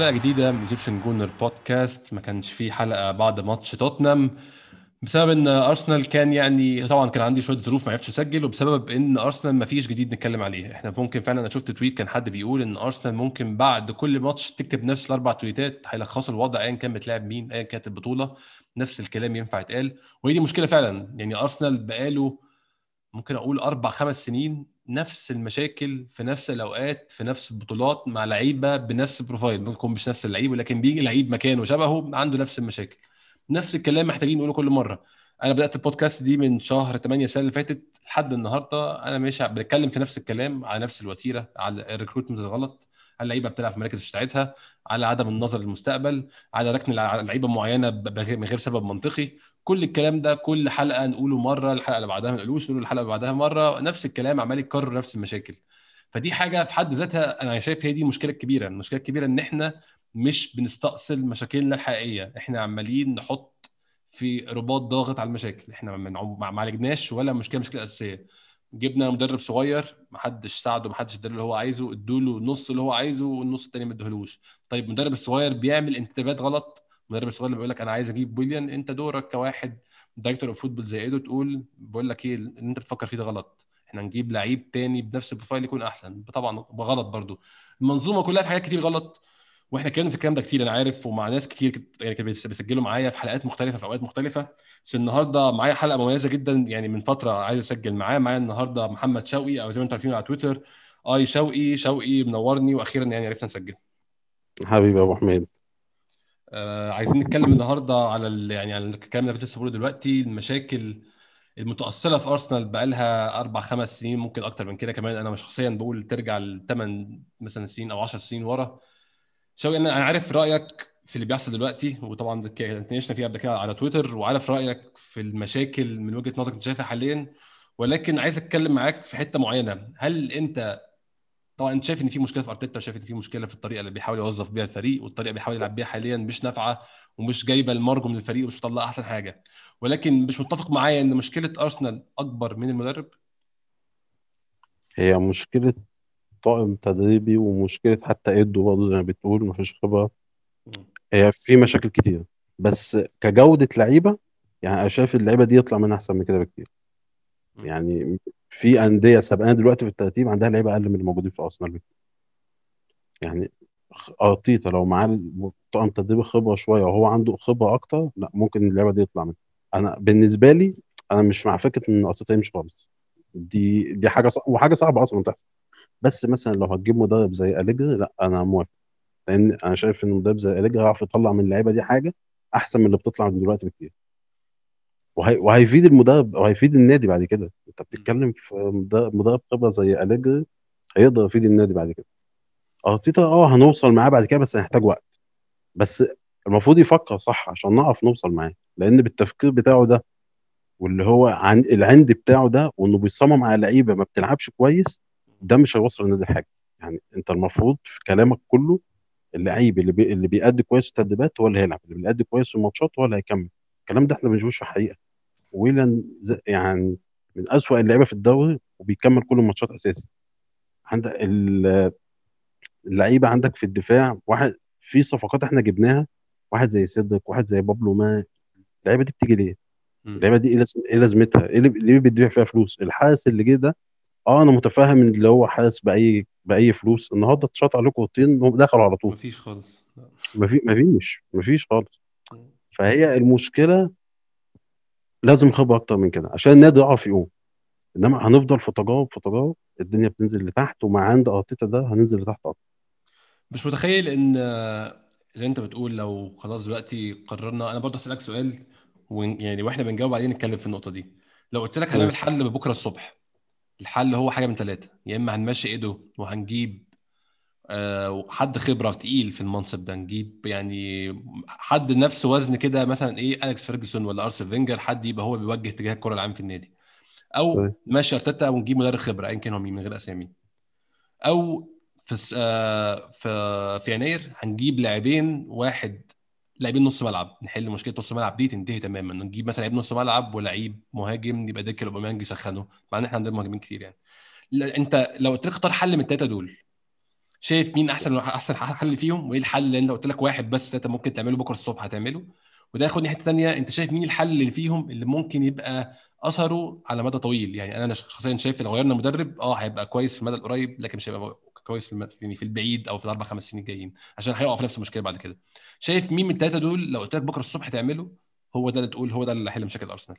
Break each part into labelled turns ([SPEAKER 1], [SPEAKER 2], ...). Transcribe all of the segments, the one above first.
[SPEAKER 1] حلقة جديدة من Egyptian Gooner Podcast ما كانش في حلقة بعد ماتش توتنهام. بسبب إن ارسنال كان يعني طبعا كان عندي شوية ظروف ما عرفتش أسجل. وبسبب إن ارسنال ما فيش جديد نتكلم عليه. إحنا ممكن فعلا أنا شفت tweet كان حد بيقول إن ارسنال ممكن بعد كل ماتش تكتب نفس الأربع تويتات هيلخصوا الوضع ايا كان بتلاعب مين ايا كانت البطولة. نفس الكلام ينفع يتقال. وهي دي مشكلة فعلا. يعني ارسنال بقاله ممكن أقول أربع خمس سنين نفس المشاكل في نفس الأوقات في نفس البطولات مع لعيبة بنفس البروفايل ممكن يكون مش نفس اللعيب ولكن بيجي لعيب مكانه شبهه عنده نفس المشاكل. نفس الكلام محتاجين نقوله كل مرة. أنا بدأت البودكاست دي من شهر 8 السنة اللي فاتت لحد النهارده. أنا ماشي بتكلم في نفس الكلام على نفس الوتيرة على الريكروتمنت الغلط اللعيبة بتلعب في المراكز بتاعتها على عدم النظر للمستقبل على ركن لعيبة معينة من غير سبب منطقي. كل الكلام ده كل حلقة نقوله مرة الحلقة اللي بعدها ما نقولوش نقول الحلقة اللي بعدها مرة نفس الكلام عمال يتكرر نفس المشاكل. فدي حاجة في حد ذاتها أنا شايف هي دي المشكلة الكبيره المشكلة الكبيرة إن إحنا مش بنستأصل مشاكلنا الحقيقية. إحنا عمالين نحط في رباط ضاغط على المشاكل. إحنا ما عالجناش ولا مشكلة مشكلة أساسية. جبنا مدرب صغير محدش ساعده محدش اداله اللي هو عايزه ادوله النص اللي هو عايزه والنص التاني ما ادهلوش طيب المدرب الصغير بيعمل انتدابات غلط المدرب الصغير اللي بيقول لك أنا عايز أجيب ويليان أنت دورك كواحد director of football زي إيدو تقول بقول لك إيه اللي أنت بتفكر فيه ده غلط. إحنا نجيب لعيب تاني بنفس البروفايل يكون أحسن. طبعا غلط برضو. المنظومة كلها في حاجات كتير غلط. وإحنا اتكلمنا في الكلام ده كتير أنا عارف ومع ناس كتير يعني كانوا بيسجلوا معايا في حلقات مختلفة في أوقات مختلفة. بس النهارده معايا حلقة مميزة جدا يعني من فترة عايز أسجل معاه. معايا النهارده محمد شوقي أو زي ما أنتم عارفين على تويتر آي شوقي شوقي منورني وأخيرا يعني عرفنا نسجل.
[SPEAKER 2] حبيبي أبو حميد.
[SPEAKER 1] آه عايزين نتكلم النهارده على ال... يعني على الكلام اللي كنت لسه بقوله دلوقتي المشاكل المتأصلة في أرسنال بقى لها أربع خمس سنين ممكن أكتر من كده كمان. أنا شخصيا بقول ترجع لثمان مثلا سنين أو 10 سنين ورا. شوقي أنا عارف رأيك في اللي بيحصل دلوقتي وطبعا اتناقشنا فيها قبل كده على تويتر وعارف رأيك في المشاكل من وجهة نظرك أنت شايفها حاليا. ولكن عايز أتكلم معاك في حتة معينة. هل أنت طبعا أنت شايف إن في مشكلة في أرتيتا وشايف إن في مشكلة في الطريقة اللي بيحاول يوظف بيها الفريق والطريقة اللي بيحاول يلعب بيها حاليا مش نافعة ومش جايبة المرجو من الفريق ومش مطلع أحسن حاجة. ولكن مش متفق معايا إن مشكلة أرسنال أكبر من المدرب؟
[SPEAKER 2] هي مشكلة طاقم تدريبي ومشكلة حتى ايدو برضه زي ما بتقول مفيش خبرة. هي في مشاكل كتير بس كجودة لعيبة يعني أنا شايف اللعيبة دي يطلع منها أحسن من كده بكتير. يعني في أندية سابقانا دلوقتي في الترتيب عندها لعيبة أقل من الموجودين في أرسنال بكتير. يعني أرتيتا لو معاه طاقم تدريب خبرة شوية وهو عنده خبرة أكتر لا ممكن اللعيبة دي يطلع منها. أنا بالنسبة لي أنا مش مع فكرة إن أرتيتا يمشي خالص. دي دي حاجة صعبة وحاجة صعبة أصلا تحصل. بس مثلا لو هتجيب مدرب زي أليجري لا أنا موافق. لأن أنا شايف إن مدرب زي أليجري هيعرف يطلع من اللعيبة دي حاجة أحسن من اللي بتطلع من دلوقتي بكتير. وهي... وهيفيد المدرب وهيفيد النادي بعد كده. أنت بتتكلم في مدرب خبرة زي أليجري هيقدر يفيد النادي بعد كده. أرتيتا آه هنوصل معاه بعد كده بس هنحتاج وقت. بس المفروض يفكر صح عشان نعرف نوصل معاه. لأن بالتفكير بتاعه ده واللي هو عن العند بتاعه ده وإنه بيصمم على لعيبة ما بتلعبش كويس ده مش هيوصل النادي لحاجه يعني أنت المفروض في كلامك كله اللعيب اللي بي... اللي بيأدي كويس في التدريبات هو اللي هيلعب اللي بيأدي كويس في الماتشات هو اللي هيكمل الكلام ده إحنا ما بنشوفوش في الحقيقة ويلان يعني من أسوأ اللعيبة في الدوري وبيكمل كل الماتشات اساسي عندك اللعيبة عندك في الدفاع واحد في صفقات إحنا جبناها واحد زي سيدك واحد زي بابلو ما اللعيبة دي بتيجي ليه؟ اللعيبة دي إيه لازمتها؟ إيه اللي بيدفع فيها فلوس؟ الحارس اللي جه ده آه أنا متفاهم إن اللي هو حارس بأي بأي فلوس النهارده اتشاط عليكم طين دخلوا على طول.
[SPEAKER 1] مفيش خالص
[SPEAKER 2] مفي مفيش مفيش خالص. فهي المشكلة لازم خبرة أكتر من كده عشان النادي يعرف يقوم. إنما هنفضل في تجارب في تجارب الدنيا بتنزل لتحت ومع عند أرتيتا ده هننزل لتحت أكتر.
[SPEAKER 1] مش متخيل إن زي أنت بتقول لو خلاص دلوقتي قررنا أنا برضه اسالك سؤال يعني وإحنا بنجاوب بعدين نتكلم في النقطة دي. لو قلت لك هنعمل حل بكرة الصبح الحل هو حاجة من ثلاثة يا إما هنمشي ايدو وهنجيب أه حد خبرة تقيل في المنصب ده. نجيب يعني حد نفس وزن كده مثلا إيه أليكس فيرجسون ولا ارسين فينجر حد يبقى هو بيوجه اتجاه الكرة العام في النادي. أو نمشي أرتيتا ونجيب مدرب خبرة ايا كان هو مين من غير أسامي. أو في آه في في يناير هنجيب لاعبين واحد لاعبين نص ملعب نحل مشكلة نص الملعب دي تنتهي تماما. نجيب مثلا لعيب نص ملعب ولعيب مهاجم يبقى دكه أوباميانج يسخنه. مع إن إحنا عندنا مهاجمين كتير يعني. لا، أنت لو اختار حل من الثلاثه دول شايف مين أحسن أحسن حل فيهم؟ وإيه الحل اللي أنت قلت لك واحد بس ثلاثة ممكن تعمله بكرة الصبح هتعمله؟ وده ياخدني حتة ثانية أنت شايف مين الحل اللي فيهم اللي ممكن يبقى أثره على مدى طويل؟ يعني أنا شخصيا شايف لو غيرنا مدرب آه هيبقى كويس في المدى القريب لكن مش هيبقى كويس في يعني في البعيد أو في الأربع خمس سنين الجايين عشان هيقع في نفس المشكلة بعد كده. شايف مين من الثلاثه دول لو قلت لك بكرة الصبح تعمله هو ده اللي تقول هو ده اللي هيحل مشاكل ارسنال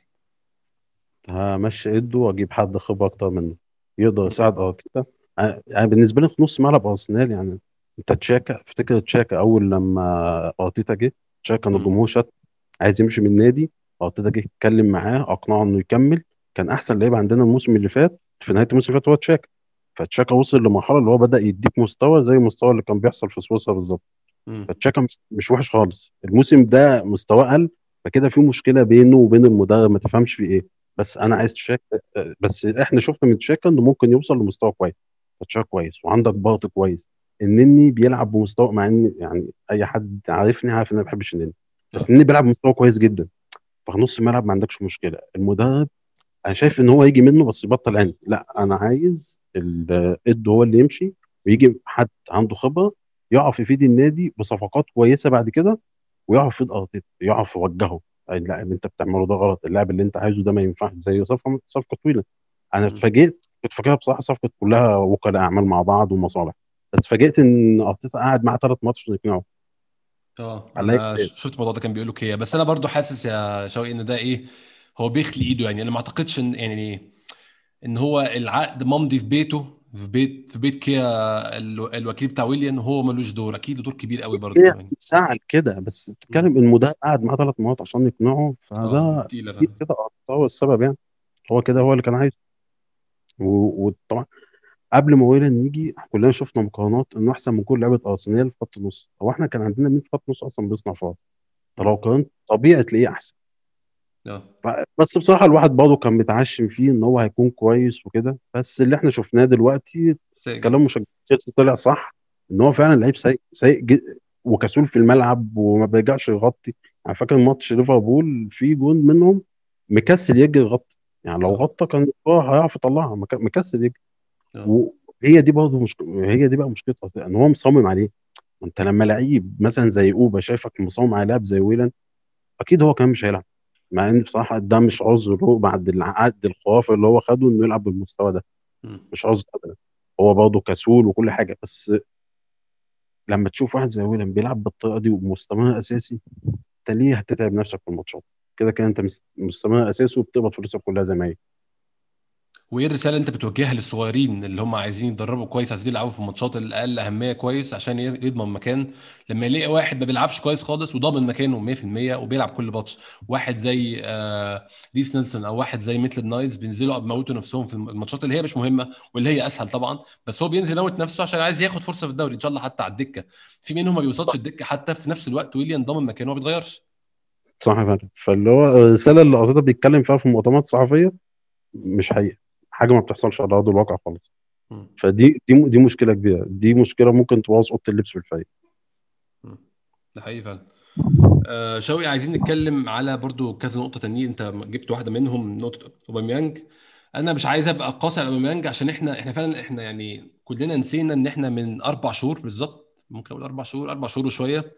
[SPEAKER 2] همشي إيده وأجيب حد خبرة أكتر منه. يقدر يساعد أرتيتا. يعني بالنسبة لي في نص ملعب أرسنال يعني أنت تشاكا افتكر تشاكا أول لما أرتيتا جه؟ تشاكا كان. الجمهور شت عايز يمشي من النادي. أرتيتا جه يتكلم معاه أقنعه إنه يكمل. كان أحسن لعيب عندنا الموسم اللي فات في نهاية الموسم اللي فات هو تشاكا. فتشاكا وصل لمرحلة اللي هو بدأ يديك مستوى زي المستوى اللي كان بيحصل في سويسرا بالظبط. فتشاكا مش- وحش خالص. الموسم ده مستواه قل فكده في مشكلة بينه وبين المدرب ما تفهمش في إيه. بس أنا عايز تشاكا بس إحنا شفنا من تشاكا إنه ممكن يوصل لمستوى كويس. فتشاكا كويس وعندك بارت كويس. النني بيلعب بمستوى مع ان يعني أي حد عارفني عارف إن أنا ما بحبش النني بس
[SPEAKER 1] آه.
[SPEAKER 2] النني بيلعب بمستوى كويس جدا. ففي نص الملعب ما عندكش مشكلة. المدرب أنا شايف إن هو يجي منه بس يبطل عندي لا أنا عايز ال- إد هو اللي يمشي ويجي حد عنده خبرة يعرف يفيد النادي بصفقات كويسة بعد كده ويعرف يفيد أرتيتا يعرف يوجهه لا اللي أنت بتعمله ده غلط اللاعب اللي أنت عايزه ده ما ينفعش. زي صفقة صفقة طويله
[SPEAKER 1] أنا.
[SPEAKER 2] اتفاجئت كنت فاكرها بصراحة صفقة كلها وكلاء أعمال مع بعض ومصالح. بس اتفاجئت إن أرتيتا قعد معاه ثلاث ماتش عشان يقنعه آه؟
[SPEAKER 1] شفت الموضوع ده كان بيقولوا كده بس أنا برضو حاسس يا شوقي إن ده إيه هو بيخلي ايده يعني. أنا ما اعتقدش ان يعني إن هو العقد ممضي في بيته في بيت في بيت كيا ال- الوكيل بتاع ويليام هو ملوش دور. أكيد له دور كبير قوي برضه يعني.
[SPEAKER 2] ساعة كده. بس بتتكلم إن المدرب قعد معاه ثلاث مرات عشان يقنعه فده أكيد
[SPEAKER 1] فعلا
[SPEAKER 2] كده هو السبب يعني. هو كده هو اللي كان عايزه. وطبعا قبل ما ويلان يجي كلنا شفنا مقارنات إنه أحسن من كل لعيبه أرسنال في خط النص. هو إحنا كان عندنا مين في خط النص أصلا بيصنع فلو
[SPEAKER 1] مم.
[SPEAKER 2] قارنت طبيعي تلاقيه أحسن. بس بصراحة الواحد برضه كان متعشم فيه إن هو هيكون كويس وكده. بس اللي إحنا شفناه دلوقتي كلام مشجع تشيلسي طلع صح إن هو فعلا لعيب سيء سيء وكسول في الملعب وما بيرجعش يغطي. أنا فاكر ماتش ليفربول في جون منهم مكسل يجي يغطي. يعني لو
[SPEAKER 1] آه.
[SPEAKER 2] غطى كان هيعرف يطلعها مك- مكسل يجي
[SPEAKER 1] آه.
[SPEAKER 2] وهي دي برضه مش هي دي بقى مشكلته إن هو مصمم عليه. أنت لما لعيب مثلا زي أوبا شايفك مصمم على لاعب زي ويليان أكيد هو كمان مش هيلعب. مع إن بصراحة ده مش عذر له بعد العقد الخرافي اللي هو خده إنه يلعب بالمستوى ده. مش عذر ابدا. هو برضه كسول وكل حاجة بس لما تشوف واحد زي ويليان بيلعب بالطريقة دي ومستمر اساسي أنت ليه هتتعب نفسك في الماتشات؟ كده كده أنت مس- مستمر اساسي وبتقبض فلوسك كلها زي ما هي.
[SPEAKER 1] وإيه الرسالة اللي أنت بتوجهها للصغيرين اللي هم عايزين يتدربوا كويس عايزين يلعبوا في الماتشات الأقل أهمية كويس عشان يضمن مكان؟ لما يلاقي واحد ما بيلعبش كويس خالص وضامن مكانه 100% وبيلعب كل ماتش. واحد زي آه ريس نيلسون أو واحد زي ميتلاند نايلز بينزلوا بيموتوا نفسهم في الماتشات اللي هي مش مهمة واللي هي أسهل طبعا بس هو بينزل يموت نفسه عشان عايز ياخد فرصة في الدوري إن شاء الله حتى على الدكة. في منهم ما بيوصلش الدكة حتى في نفس الوقت ويليام ضامن مكانه وما بيتغيرش.
[SPEAKER 2] صح فعلا فاللي هو الرسالة اللي ارتيتا بيتكلم فيها في المؤتمرات الصحفيه مش حقيقة. حاجة ما بتحصلش على أرض الواقع خالص. فدي دي دي مشكلة كبيرة. دي مشكلة ممكن تبوظ أوضة اللبس في الفريق.
[SPEAKER 1] مم. ده حقيقي فعلا. آه شوقي عايزين نتكلم على برضو كذا نقطة تانية انت جبت واحدة منهم نقطة أوباميانج. أنا مش عايز أبقى قاسي على أوباميانج عشان إحنا إحنا فعلا إحنا يعني كلنا نسينا إن إحنا من أربع شهور بالظبط. ممكن أقول أربع شهور أربع شهور وشوية.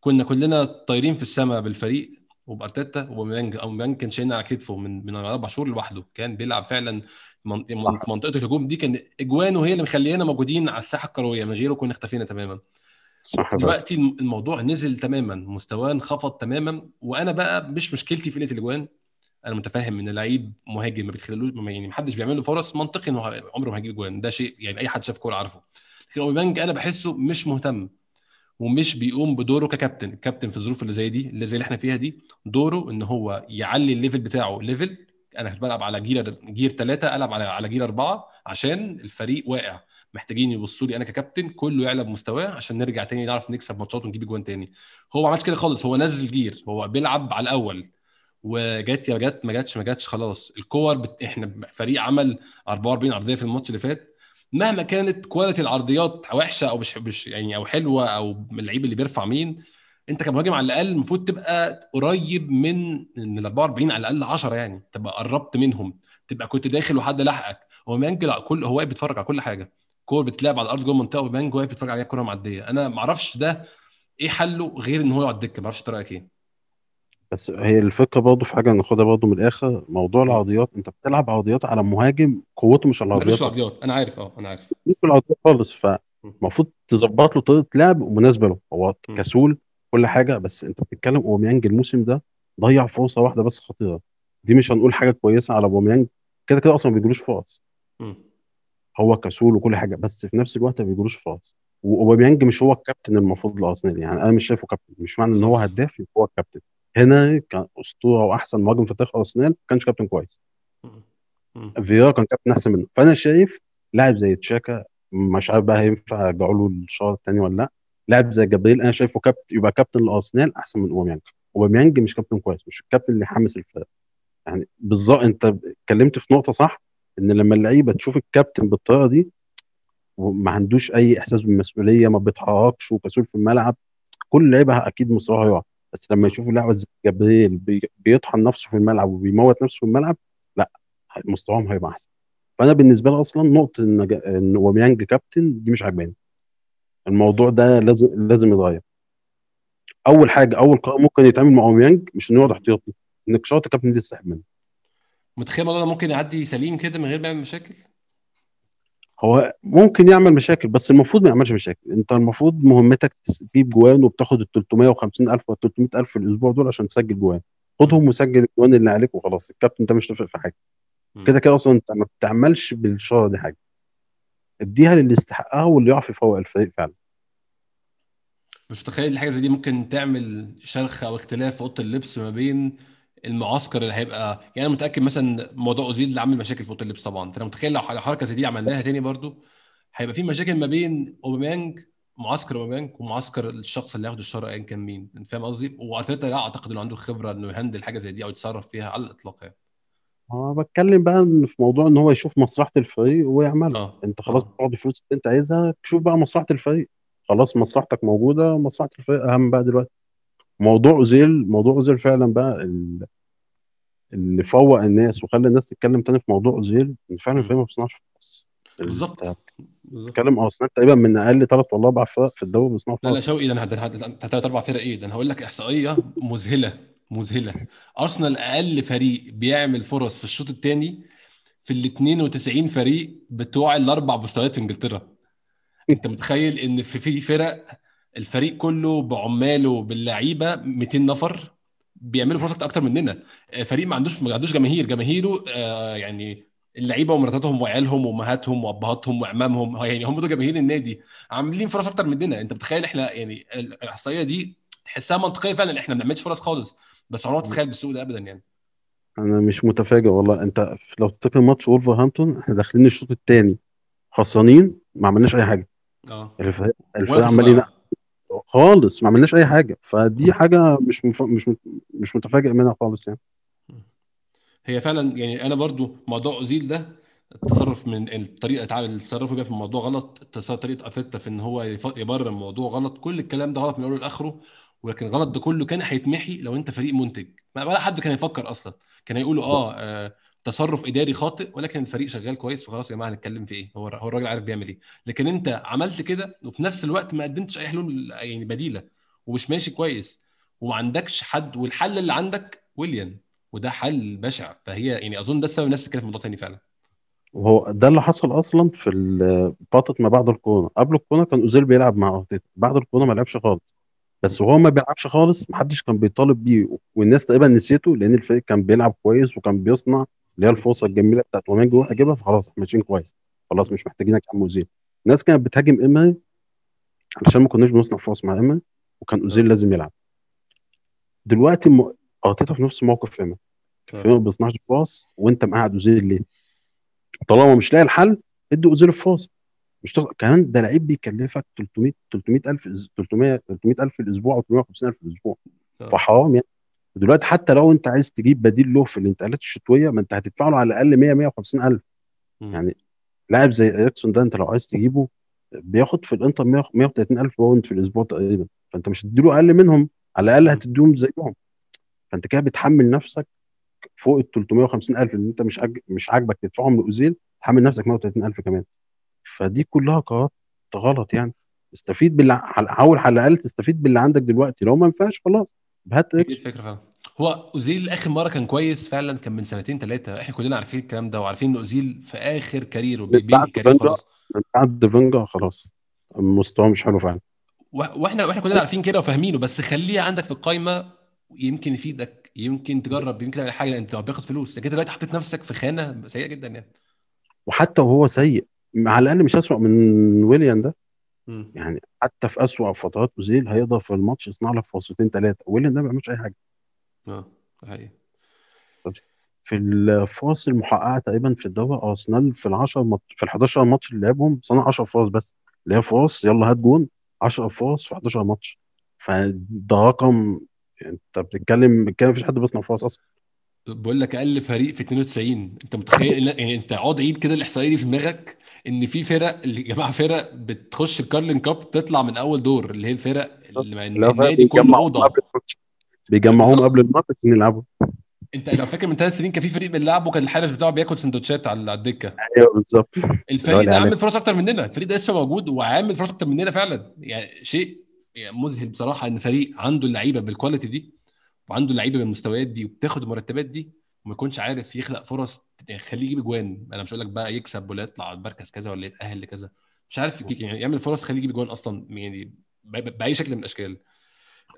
[SPEAKER 1] كنا كلنا طايرين في السماء بالفريق وبأرتيتا. أوباميانج أوباميانج كان شايلنا على كتفه من من أربع شهور لوحده. كان بيلعب فعلا في منطقة الهجوم دي كان إجوانه هي اللي مخلينا موجودين على الساحة الكروية من غيره كنا اختفينا تماما.
[SPEAKER 2] صح
[SPEAKER 1] دلوقتي الم- الموضوع نزل تماما مستواه انخفض تماما وأنا بقى مش مشكلتي في قله الإجوان. أنا متفهم إن لعيب مهاجم ما بيتخلوش ما- يعني محدش بيعمل له فرص منطقي انه عمره ما هيجيب إجوان. ده شيء يعني أي حد شاف كورة عارفه. لكن أوباميانج أنا بحسه مش مهتم ومش بيقوم بدوره ككابتن. الكابتن في الظروف اللي زي دي اللي زي اللي إحنا فيها دي دوره إن هو يعلي ال level بتاعه level أنا بلعب على gear gear ثلاثة العب على على gear اربعة عشان الفريق واقع. محتاجين يبصوا لي. أنا ككابتن كله يعلى بمستواه عشان نرجع تاني نعرف نكسب ماتشات ونجيب اجوان تاني. هو ما عملش كده خالص. هو نزل gear هو بيلعب على الأول. وجات يا جت ما جاتش ما جاتش خلاص. الكور بت... إحنا فريق عمل 44 عرضية في الماتش اللي فات. مهما كانت quality العرضيات وحشة أو مش مش يعني أو حلوة أو اللعيب اللي بيرفع مين انت كمهاجم على الأقل المفروض تبقى قريب من من ال 44 على الأقل 10 يعني. تبقى قربت منهم. تبقى كنت داخل وحد لحقك. أوباميانج لا كل هو واقف بيتفرج على كل حاجة. كور بتلعب على الأرض جوه المنطقة أوباميانج واقف بيتفرج عليها كوره معدية. أنا ما أعرفش ده إيه حله غير إن هو يقعد دكة. ما أعرفش رايك إيه.
[SPEAKER 2] بس هي الفكرة برضه في حاجة ناخدها برضه من الآخر. موضوع العرضيات أنت بتلعب عرضيات على مهاجم قوته مش العرضيات. أصلا
[SPEAKER 1] العرضيات. أنا عارف أه أنا عارف.
[SPEAKER 2] مش العرضيات خالص. فالمفروض تظبط له طريقة لعب مناسبة له. هو. كسول كل حاجة بس أنت بتتكلم أوباميانج الموسم ده ضيع فرصة واحدة بس خطيرة. دي مش هنقول حاجة كويسة على أوباميانج كده كده أصلا ما بيجيلوش فرص. هو كسول وكل حاجة بس في نفس الوقت ما بيجيلوش فرص. وأوباميانج مش هو الكابتن المفروض لأرسنال يعني أنا مش شايفه كابتن مش معنى إن هو. هداف يبقى هو الكابتن. هنا كاسطوره وأحسن مهاجم في تاريخ أرسنال ما كانش كابتن كويس. فيرا كان كابتن أحسن منه. فأنا شايف لاعب زي تشاكا مش عارف بقى هينفع ارجعوا له الشهر الثاني ولا لأ لاعب زي جبريل أنا شايفه كابتن يبقى كابتن لأرسنال أحسن من أوباميانج. أوباميانج مش كابتن كويس مش الكابتن اللي يحمس الفرق يعني بالظبط أنت اتكلمت في نقطة صح إن لما اللعيبة تشوف الكابتن بالطريقة دي وما عندوش أي إحساس بالمسؤولية ما بيتحركش وكسول في الملعب كل لعيبة أكيد مستواه هيقع. بس لما يشوف لاعب زي جبريل بي- بيطحن نفسه في الملعب وبيموت نفسه في الملعب لأ مستواهم هيبقى أحسن. فأنا بالنسبة لي أصلا نقطة إن أوباميانج كابتن دي مش عجباني الموضوع ده لازم لازم يتغير. أول حاجة أول قرار ممكن يتعمل مع اوباميانج مش انه يقعد احتياطي إنك شرط الكابتن دي تسحب منه.
[SPEAKER 1] متخيل الموضوع ده ممكن يعدي سليم كده من غير ما يعمل مشاكل؟
[SPEAKER 2] هو ممكن يعمل مشاكل بس المفروض ما يعملش مشاكل. أنت المفروض مهمتك تجيب جوان وبتاخد ال 350 ألف و 300 ألف في الأسبوع دول عشان تسجل جوان. خدهم وسجل الجوان اللي عليك وخلاص. الكابتن انت مش تفرق في
[SPEAKER 1] حاجة.
[SPEAKER 2] كده كده أصلا أنت ما بتعملش بالشاره دي حاجة. اديها للي يستحقها واللي يعرف يفوق الفريق فعلا.
[SPEAKER 1] مش متخيل حاجة زي دي ممكن تعمل شرخ أو اختلاف في أوضة اللبس ما بين المعسكر اللي هيبقى يعني أنا متأكد مثلا موضوع أوزيل اللي عامل مشاكل في أوضة اللبس طبعا. فانا متخيل لو حركة زي دي عملناها تاني برضو هيبقى في مشاكل ما بين أوباميانج معسكر أوباميانج ومعسكر الشخص اللي هياخد الشاره ايا كان مين. أنت فاهم قصدي؟ وأرتيتا لا أعتقد إنه عنده خبرة إنه يهندل حاجة زي دي أو يتصرف فيها على الإطلاق يعني.
[SPEAKER 2] أنا بتكلم بقى إن في موضوع إن هو يشوف مصلحة الفريق ويعملها
[SPEAKER 1] آه
[SPEAKER 2] أنت خلاص
[SPEAKER 1] آه
[SPEAKER 2] بتقعد الفلوس اللي أنت عايزها تشوف بقى مصلحة الفريق. خلاص مصلحتك موجودة مصلحة الفريق أهم بقى دلوقتي. موضوع أوزيل موضوع أوزيل فعلا بقى ال- اللي فوق الناس وخلى الناس تتكلم تاني في موضوع أوزيل إن فعلا. الفريق ما بيصنعش فرص
[SPEAKER 1] بالظبط. بالظبط.
[SPEAKER 2] بتتكلم ارسنال تقريبا من أقل ثلاث ولا أربع فرق في الدوري بيصنعوا
[SPEAKER 1] لا لا
[SPEAKER 2] فرص
[SPEAKER 1] شوقي ده أنا ثلاث أربع فرق إيه؟ ده أنا هقول لك إحصائية مذهلة. مذهلة. أرسنال أقل فريق بيعمل فرص في الشوط الثاني في ال 92 فريق بتوع الأربع مستويات في إنجلترا. أنت متخيل إن في في فرق الفريق كله بعماله باللعيبة 200 نفر بيعملوا فرص أكتر مننا. آه، فريق ما عندوش ما عندوش جماهير. جماهيره آه، يعني اللعيبة ومراتاتهم وعيالهم وأمهاتهم وأبهاتهم وعمامهم يعني هم دول جماهير النادي عاملين فرص أكتر مننا. أنت متخيل إحنا يعني الإحصائية دي تحسها منطقية فعلا. إحنا ما بنعملش فرص خالص. بس عمرك ما تتخيل بالسوء ده ابدا يعني.
[SPEAKER 2] أنا مش متفاجئ والله. أنت لو تفتكر ماتش وولفرهامبتون إحنا داخلين الشوط الثاني خسرانين ما عملناش أي حاجة.
[SPEAKER 1] آه.
[SPEAKER 2] الفريق الفريق عمال ينقل خالص ما عملناش أي حاجة. فدي حاجة مش مف... مش مش متفاجئ منها خالص يعني.
[SPEAKER 1] هي فعلا يعني أنا برضو موضوع أوزيل ده التصرف من الطريقة اتعامل التصرف بيها في الموضوع غلط طريقة ارتيتا في إن هو يبرر الموضوع غلط كل الكلام ده غلط من أوله لآخره. ولكن الغلط ده كله كان هيتمحي لو انت فريق منتج. ولا حد كان يفكر أصلا. كان هيقولوا آه, آه تصرف إداري خاطئ ولكن الفريق شغال كويس فخلاص يا جماعة هنتكلم في إيه؟ هو هو الراجل عارف بيعمل إيه. لكن أنت عملت كده وفي نفس الوقت ما قدمتش أي حلول يعني بديلة ومش ماشي كويس وما عندكش حد والحل اللي عندك ويليام وده حل بشع. فهي يعني أظن ده السبب الناس بتتكلم في موضوع تاني فعلا.
[SPEAKER 2] وهو ده اللي حصل أصلا في فتره ما بعد الكورونا. قبل الكورونا كان أوزيل بيلعب مع أرتيتا. بعد الكورونا ما لعبش خالص. بس وهو ما بيلعبش خالص محدش كان بيطالب بيه والناس تقريبا نسيته لأن الفريق كان بيلعب كويس وكان بيصنع اللي هي الفرصة الجميلة بتاعت ومانجي يروح يجيبها فخلاص إحنا ماشيين كويس. خلاص مش محتاجينك يا عم أوزيل. الناس كانت بتهاجم إيمري علشان ما كناش بنصنع فرص مع إيمري وكان أوزيل لازم يلعب. دلوقتي م... أرتيتا في نفس موقف إيمري. إيمري ما بيصنعش فرص وأنت مقعد أوزيل ليه؟ طالما مش لاقي الحل ادي أوزيل الفرصه مش تغ... كمان ده لعيب بيكلفك 300 300 ألف 300 300 ألف في الأسبوع أو 350 ألف في الأسبوع
[SPEAKER 1] آه.
[SPEAKER 2] فحرام يعني دلوقتي حتى لو أنت عايز تجيب بديل له في الانتقالات الشتوية ما أنت هتدفع له على الأقل 100 150 ألف
[SPEAKER 1] مم.
[SPEAKER 2] يعني لاعب زي اريكسون ده أنت لو عايز تجيبه بياخد في الإنتر 100 130 ألف pound في الأسبوع تقريبا فأنت مش هتديله أقل منهم على الأقل هتديهم زيهم فأنت كده بتحمل نفسك فوق ال 350 ألف اللي أنت مش. مش عاجبك تدفعهم لأوزيل حامل نفسك 130000 كمان فدي كلها قرارات غلط يعني. استفيد باللي حاول على الأقل تستفيد باللي عندك دلوقتي لو ما ينفعش خلاص هات
[SPEAKER 1] إكس الفكرة فعلا. هو أوزيل آخر مرة كان كويس فعلا كان من سنتين ثلاثة إحنا كلنا عارفين الكلام ده وعارفين إن أوزيل في آخر
[SPEAKER 2] career
[SPEAKER 1] ه
[SPEAKER 2] career
[SPEAKER 1] ه
[SPEAKER 2] فينجر
[SPEAKER 1] خلاص
[SPEAKER 2] بعد فينجر خلاص. مستواه مش حلو فعلا.
[SPEAKER 1] وإحنا وإحنا كلنا عارفين كده وفاهمينه بس خليه عندك في القايمة يمكن يفيدك يمكن تجرب يمكن تعمل حاجة انت بياخد فلوس. لكن أنت دلوقتي حطيت نفسك في خانة سيئة جدا يعني.
[SPEAKER 2] وحتى وهو سيء على الأقل مش اسوأ من ويليام ده.
[SPEAKER 1] مم.
[SPEAKER 2] يعني حتى في أسوأ فترات أوزيل هيقدر في الماتش يصنع لك فرصتين ثلاثة ويليام ده ما بيعملش أي
[SPEAKER 1] حاجة. آه حقيقي.
[SPEAKER 2] في الفرص المحققة تقريبا في الدوري أرسنال في ال 10 ماتش في ال 11 ماتش اللي لعبهم صنع 10 فرص بس. اللي هي فرص يلا هات جون 10 فرص في 11 ماتش. فده رقم أنت بتتكلم بتتكلم مفيش حد بيصنع فرص أصلا.
[SPEAKER 1] بقول لك أقل فريق في 92 أنت متخيل يعني أنت اقعد عيد كده الإحصائية دي في دماغك إن في فرق اللي يا جماعة فرق بتخش الكارلين كاب تطلع من أول دور اللي هي الفرق اللي النادي كله اوضه
[SPEAKER 2] بيجمعوهم قبل الماتش عشان يلعبوا.
[SPEAKER 1] أنت لو فاكر من ثلاث سنين كان في فريق بنلعبه كان الحارس بتاعه بياكل سندوتشات على الدكة.
[SPEAKER 2] أيوه بالظبط.
[SPEAKER 1] الفريق ده عامل فرص أكتر مننا. الفريق ده لسه موجود وعامل فرص أكتر مننا فعلا. يعني شيء يعني مذهل بصراحة إن فريق عنده اللعيبة بالكواليتي دي. وعنده اللعيبه بالمستويات دي وبتاخد المرتبات دي وما يكونش عارف يخلق فرص يعني خليه يجيب اجوان أنا مش هقول لك بقى يكسب ولا يطلع المركز كذا ولا يتأهل لكذا. مش عارف يعني يعمل فرص خليه يجيب اجوان أصلا يعني بأي شكل من الأشكال.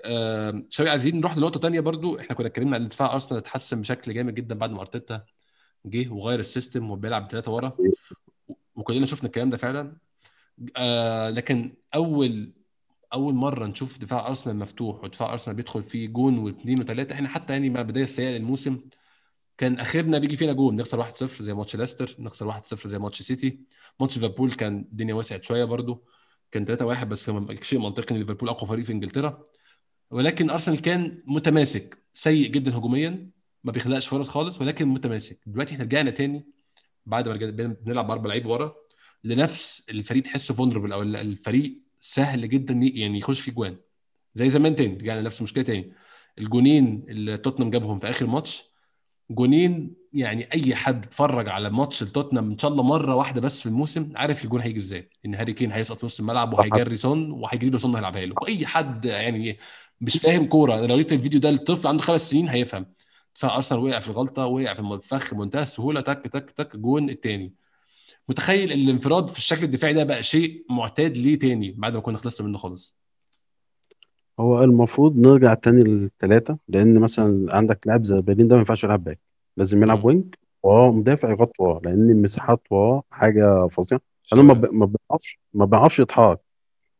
[SPEAKER 1] آه شوي عايزين نروح لنقطة تانية برضو. إحنا كنا اتكلمنا عن دفاع أرسنال اتحسن بشكل جامد جدا بعد ما أرتيتا جه وغير السيستم وبيلعب ثلاثة ورا. وكلنا شفنا الكلام ده فعلا. آه لكن أول أول مرة نشوف دفاع أرسنال مفتوح ودفاع أرسنال بيدخل فيه جون واثنين وثلاثه إحنا حتى يعني مع البدايه السيئة للموسم كان آخرنا بيجي فينا جون نخسر 1-0 زي ماتش ليستر نخسر 1-0 زي ماتش سيتي. ماتش ليفربول كان الدنيا وسعت شوية برضو كان 3-1 بس شيء منطقي إن ليفربول أقوى فريق في إنجلترا. ولكن أرسنال كان متماسك سيء جدا هجوميا ما بيخلقش فرص خالص ولكن متماسك. دلوقتي إحنا رجعنا تاني بعد ما رجعنا بنلعب بأربع لعيبه ورا لنفس الفريق تحسه vulnerable أو الفريق سهل جدا يعني يخش فيه جوان. زي زمان تاني رجعنا نفس المشكلة تاني. الجونين اللي توتنهام جابهم في آخر ماتش جونين يعني أي حد اتفرج على ماتش توتنهام إن شاء الله مرة واحدة بس في الموسم عارف الجون هيجي إزاي. إن هاري كين هيسقط في نص الملعب وهيجري سون وهيجري له سون هيلعبها له. اي حد يعني مش فاهم كورة لو قلت الفيديو ده لطفل عنده خمس سنين هيفهم. فأرسنال وقع في الغلطة وقع في الفخ بمنتهى السهولة تك تك تك جون التاني. متخيل الانفراد في الشكل الدفاعي ده بقى شيء معتاد ليه تاني بعد ما كنا خلصنا منه خالص
[SPEAKER 2] هو المفروض نرجع تاني للثلاثة لأن مثلا عندك لاعب زي بيليرين ده ما ينفعش يلعب back لازم يلعب. wing وراه مدافع يغطي وراه لأن المساحات وراه حاجة فظيعة أنا ما
[SPEAKER 1] شوية.
[SPEAKER 2] ب- ما بيعرفش ما بيعرفش يتحرك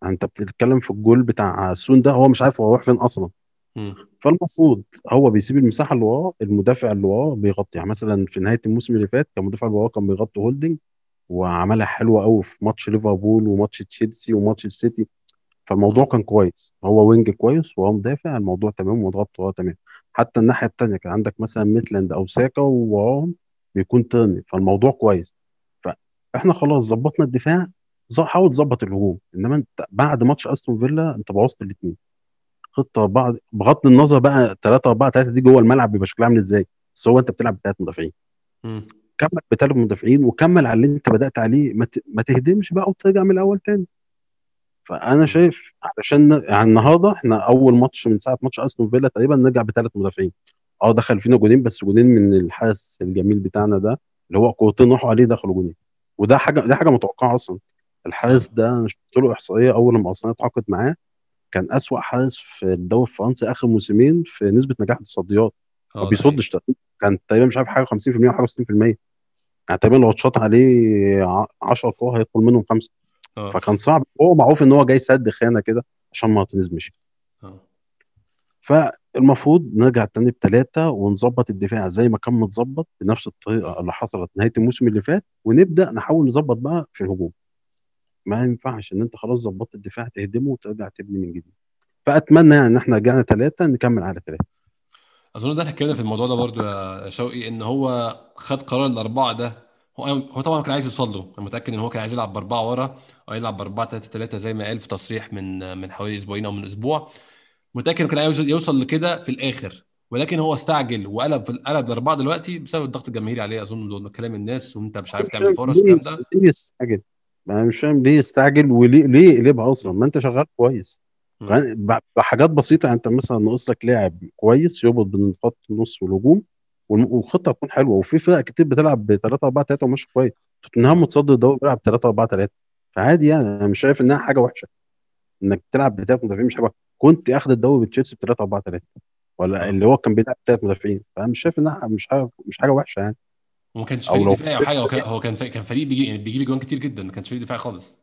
[SPEAKER 2] يعني أنت بتتكلم في الجول بتاع سون ده هو مش عارف هو رايح فين أصلا
[SPEAKER 1] مم.
[SPEAKER 2] فالمفروض هو بيسيب المساحة اللي وراه المدافع اللي وراه بيغطي يعني مثلا في نهاية الموسم اللي فات كان المدافع اللي وراه كان بيغطي هولدنج وعملها حلوة قوي في ماتش ليفربول وماتش تشيلسي وماتش السيتي. فالموضوع. كان كويس. هو wing كويس وهو مدافع الموضوع تمام وضغط وراه تمام. حتى الناحية التانية كان عندك مثلا ميتلاند أو ساكا ووراهم بيكون تيرني. فالموضوع كويس. فإحنا خلاص ظبطنا الدفاع حاول تظبط الهجوم. إنما أنت بعد ماتش أستون فيلا أنت بوظت الاثنين خطة بعد بغض النظر بقى 3 4 3 دي جوه الملعب بيبقى شكلها عامل إزاي. بس هو أنت بتلعب بثلاث مدافعين. كمل بثلاث مدافعين وكمل على اللي انت بدأت عليه ما ت- ما تهدمش بقى وترجع من الأول تاني.
[SPEAKER 1] فأنا.
[SPEAKER 2] شايف علشان يعني النهارده إحنا أول ماتش من ساعة ماتش استون فيلا تقريبا نرجع بثلاث مدافعين آه دخل فينا جولين بس جولين من الحارس الجميل بتاعنا ده اللي هو كورتين راحوا عليه دخلوا جولين وده حاجة ده حاجة متوقعة أصلا. الحارس ده أنا شفت له إحصائية أول لما أرسنال اتعاقد معاه كان أسوأ حارس في الدوري الفرنسي آخر موسمين في نسبة نجاح التصديات ما
[SPEAKER 1] ده
[SPEAKER 2] بيصدش كان تقريبا مش عارف حاجة 50% أو حاجة 60% لو اتشاط عليه 10 كور هيدخل منهم خمسة.
[SPEAKER 1] آه.
[SPEAKER 2] فكان صعب. هو معروف إن هو جاي سد خانة كده عشان مارتينيز مشي.
[SPEAKER 1] آه.
[SPEAKER 2] فالمفروض نرجع تاني بثلاثه ونظبط الدفاع زي ما كان متظبط بنفس الطريقة اللي حصلت نهاية الموسم اللي فات ونبدأ نحاول نظبط بقى في الهجوم. ما ينفعش إن أنت خلاص ظبطت الدفاع تهدمه وترجع تبني من جديد. فأتمنى يعني إن إحنا رجعنا ثلاثة نكمل على ثلاثة
[SPEAKER 1] أظن ده اتكلمنا في الموضوع ده برضو يا شوقي إن هو خد قرار الأربعة ده هو هو طبعا كان عايز يوصل له أنا متأكد إن هو كان عايز يلعب بأربعة ورا أو يلعب بأربعة 3 3 زي ما قال في تصريح من من حوالي أسبوعين أو من أسبوع. متأكد إنه كان عايز يوصل لكده في الآخر ولكن هو استعجل وقلب في قلب الأربعة دلوقتي بسبب الضغط الجماهيري عليه. أظن كلام الناس وأنت مش عارف تعمل فرص الكلام ده.
[SPEAKER 2] ليه يستعجل؟ أنا مش فاهم ليه يستعجل وليه ليه يقلبها أصلا؟ ما أنت شغال كويس. بحاجات بسيطة يعني أنت مثلا ناقص لك لاعب كويس يربط بين خط النص والهجوم والخطة تكون حلوة. وفي فرق كتير بتلعب ب 3 4 3 وماشي كويس. توتنهام متصدر الدوري بيلعب 3 4 3 فعادي يعني أنا مش شايف إنها حاجة وحشة. إنك تلعب بثلاث مدافعين مش حاجة. كنت أخد الدوري بتشيلسي ب 3 4 3 ولا
[SPEAKER 1] آه.
[SPEAKER 2] اللي هو كان بيلعب ثلاث مدافعين. فأنا مش شايف إنها مش حاجة مش حاجة وحشة يعني.
[SPEAKER 1] وما كانش فريق دفاعي أو حاجة هو كان هو كان فريق- كان فريق بيجي بيجيب جوان كتير جدا. ما كانش فريق دفاعي خالص.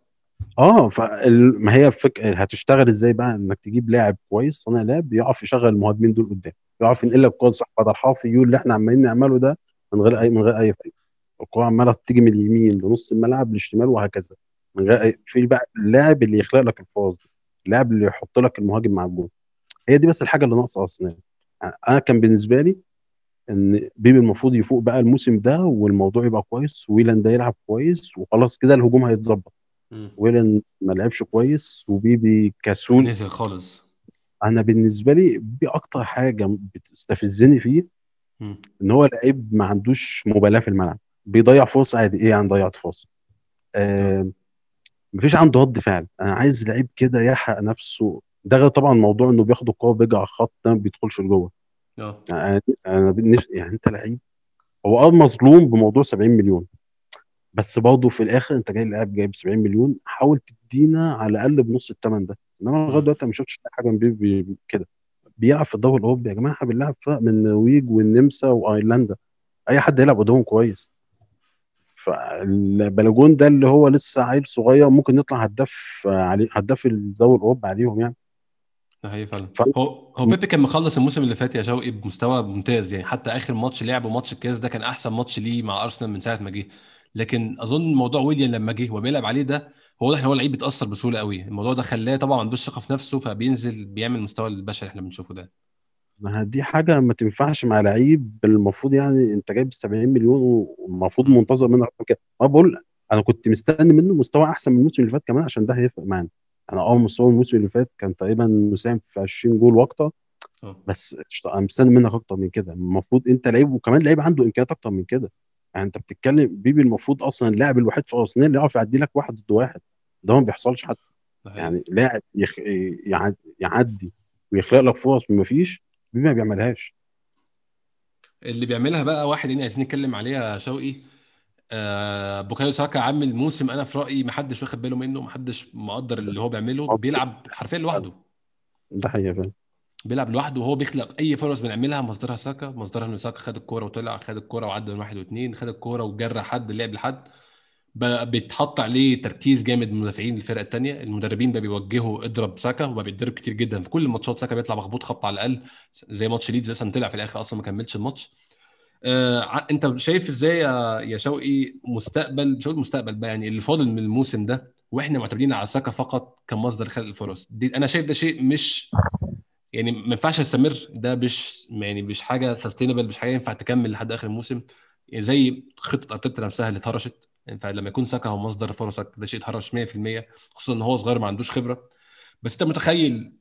[SPEAKER 2] آه فما هي فك... هتشتغل إزاي بقى؟ إنك تجيب لاعب كويس صانع لعب يعرف يشغل المهاجمين دول قدام يعرف ينقل لك الكوره صح بدل حافي يقول اللي إحنا عمالين نعمله ده من غير أي من غير أي فايده الكورة عمالة تيجي من اليمين لنص الملعب للشمال وهكذا من غير أي... في بقى اللاعب اللي يخلق لك الفرص دي اللاعب اللي يحط لك المهاجم مع الجول هي دي بس الحاجة اللي ناقصة أصلا. أنا كان بالنسبة لي إن بيبي المفروض يفوق بقى الموسم ده والموضوع يبقى كويس ويلاند ده يلعب كويس وخلاص كده الهجوم هيتظبط. ويلن ما لعبش كويس وبيبي كسول
[SPEAKER 1] نزل خالص.
[SPEAKER 2] أنا بالنسبة لي بيبي أكتر حاجة بتستفزني فيه. إن هو لعيب ما عندوش مبالاة في الملعب. بيضيع فرصه عادي. إيه يعني ضيعت فرصه آه مفيش عنده رد فعل. أنا عايز لعيب كده يحرق نفسه. ده غير طبعا موضوع إنه بياخد الكورة بيجي على الخط ده ما بيدخلش لجوه.
[SPEAKER 1] آه.
[SPEAKER 2] يعني أنا يعني أنت لعيب هو آه مظلوم بموضوع 70 مليون. بس برضه في الآخر أنت جاي لاعب جايب 70 مليون حاول تدينا على الأقل بنص الثمن ده. إنما
[SPEAKER 1] لغاية.
[SPEAKER 2] دلوقتي ما شفتش حاجة من بيبي بي كده. بيلعب في الدوري الأوروبي يا جماعة إحنا بنلعب فرق من النرويج والنمسا وأيرلندا. أي حد يلعب قدامهم كويس. فالبلاجون ده اللي هو لسه عيل صغير ممكن يطلع هداف عليه هداف الدوري الأوروبي عليهم يعني.
[SPEAKER 1] ده حقيقي فعلا.
[SPEAKER 2] ف...
[SPEAKER 1] هو هو بيبي كان مخلص الموسم اللي فات يا شوقي بمستوى ممتاز يعني. حتى آخر ماتش لعبه ماتش الكاس ده كان أحسن ماتش ليه مع أرسنال من ساعة ما جه. لكن أظن موضوع ويليام لما جه وبيلعب عليه ده هو واضح إن هو لعيب بيتأثر بسهولة قوي. الموضوع ده خلاه طبعا ما عندوش ثقة في نفسه فبينزل بيعمل المستوى البشري اللي إحنا بنشوفه ده.
[SPEAKER 2] ما دي حاجة ما تنفعش مع لعيب المفروض يعني أنت جايب 70 مليون والمفروض. منتظر منك أكتر كده. ما بقول أنا كنت مستني منه مستوى أحسن من الموسم اللي فات كمان عشان ده هيفرق معانا. أنا آه مستوى الموسم اللي فات كان تقريبا مساهم في 20 جول وأكتر
[SPEAKER 1] آه.
[SPEAKER 2] بس أنا مستني منك أكتر من كده. المفروض أنت لعيب وكمان لعيب عنده إمكانيات أكتر من كده. يعني انت بتتكلم بيبي المفروض أصلا اللاعب الوحيد في أرسنال اللي يعرف يعدي لك واحد ضد واحد. ده ما بيحصلش حتى.
[SPEAKER 1] حقيقي
[SPEAKER 2] يعني لاعب يخ... يعد- يعدي ويخلق لك فرص ما فيش بيبي ما بيعملهاش.
[SPEAKER 1] اللي بيعملها بقى واحد يعني عايزين نتكلم عليه يا شوقي. آه بوكايو ساكا عامل موسم أنا في رأيي ما حدش واخد باله منه ما حدش مقدر اللي هو بيعمله. بيلعب حرفيا لوحده.
[SPEAKER 2] ده فعلا.
[SPEAKER 1] بيلعب لوحده وهو بيخلق أي فرص بنعملها. مصدرها ساكا مصدرها إن ساكا خد الكورة وطلع خد الكورة وعدى من واحد واثنين خد الكورة وجرى حد لعب لحد. بيتحط عليه تركيز جامد من مدافعين الفرقه الثانية المدربين بقى بيوجهوا اضرب ساكا وبقى بيتضرب كتير جدا. في كل الماتشات ساكا بيطلع مخبوط خبط على الأقل زي ماتش ليدز مثلا طلع في الآخر أصلا ما كملش الماتش. آه أنت شايف إزاي يا يا شوقي مستقبل مش هقول مستقبل بقى يعني اللي فاضل من الموسم ده وإحنا معتمدين على ساكا فقط كمصدر خلق الفرص؟ دي أنا شايف ده شيء مش يعني ما ينفعش يستمر ده مش يعني مش حاجة سستينبل مش حاجة ينفع تكمل لحد آخر الموسم. يعني زي خطة أرتيتا نفسها اللي اتهرشت. فلما يكون ساكا هو مصدر فرصك ده شيء اتهرش 100% خصوصا إن هو صغير ما عندوش خبرة. بس أنت متخيل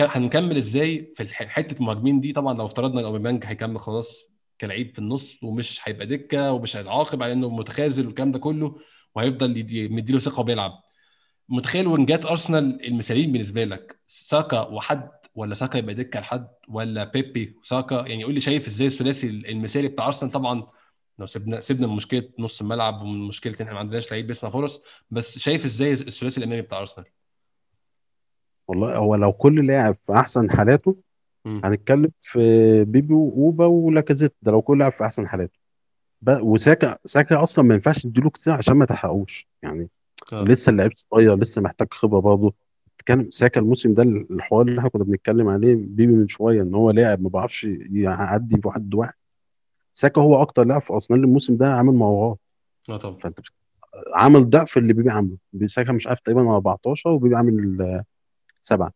[SPEAKER 1] هنكمل إزاي في حتة المهاجمين دي؟ طبعا لو افترضنا إن أوباميانج هيكمل خلاص كلعيب في النص ومش هيبقى دكة ومش هيتعاقب على إنه متخاذل والكلام ده كله وهيفضل مديله ثقة وبيلعب. متخيل وينجات أرسنال المثاليين بالنسبة لك ساكا وحد ولا ساكا يبقى دكة لحد ولا بيبي وساكا؟ يعني قول لي شايف إزاي الثلاثي المثالي بتاع أرسنال. طبعا لو سيبنا سيبنا من مشكلة نص الملعب ومن مشكلة إن إحنا ما عندناش لعيب بيصنع فرص بس شايف إزاي الثلاثي الأمامي بتاع أرسنال؟
[SPEAKER 2] والله هو لو كل لاعب في أحسن حالاته
[SPEAKER 1] مم.
[SPEAKER 2] هنتكلم في بيبي وأوبا ولاكازيت. ده لو كل لاعب في أحسن حالاته. وساكا ساكا أصلا ما ينفعش تديله كتير عشان ما تحققوش يعني
[SPEAKER 1] آه.
[SPEAKER 2] لسه اللعيب صغير لسه محتاج خبرة برضه. تتكلم ساكا الموسم ده الحوار اللي إحنا كنا بنتكلم عليه بيبي من شوية إن هو لاعب ما بيعرفش يعدي بواحد واحد. ساكا هو أكتر لاعب في أرسنال الموسم ده عامل مراوغات
[SPEAKER 1] آه طبعا.
[SPEAKER 2] فأنت عامل ضعف اللي بيبي عامله. ساكا مش عارف تقريبا 14 وبيبي عامل آه، سبعه.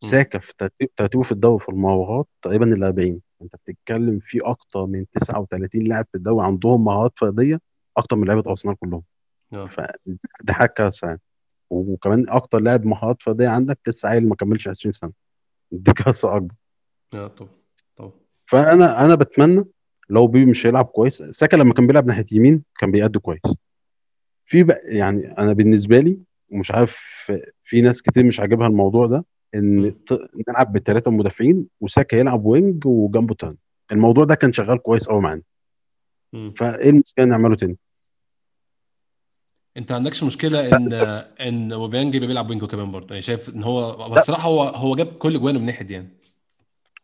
[SPEAKER 2] ساكا في ترتيب ترتيبه في الدوري في المراوغات تقريبا ال 40 انت بتتكلم في أكتر من 39 لاعب في الدوري عندهم مهارات فردية أكتر من لعيبة أرسنال كلهم.
[SPEAKER 1] آه.
[SPEAKER 2] فدي حاجة كارثة يعني. وكمان أكتر لاعب مهارات فردية عندك لسه عيل ما كملش 20 سنة. دي كارثه أكبر.
[SPEAKER 1] آه طبعا طبعا.
[SPEAKER 2] فأنا أنا بتمنى لو بيبي مش هيلعب كويس ساكا لما كان بيلعب ناحية يمين كان بيأدي كويس. في بقى يعني أنا بالنسبة لي ومش عارف في ناس كتير مش عاجبها الموضوع ده إن نلعب بثلاثه مدافعين وساكا يلعب وينج وجنبه تاني الموضوع ده كان شغال كويس قوي معانا. فإيه المشكلة نعمله تاني؟
[SPEAKER 1] انت ما عندكش مشكلة ان ان اوباميانج يبقى بيلعب وينجو كمان برضه. يعني شايف ان هو بصراحه هو هو جاب كل جوانه من ناحية دي يعني.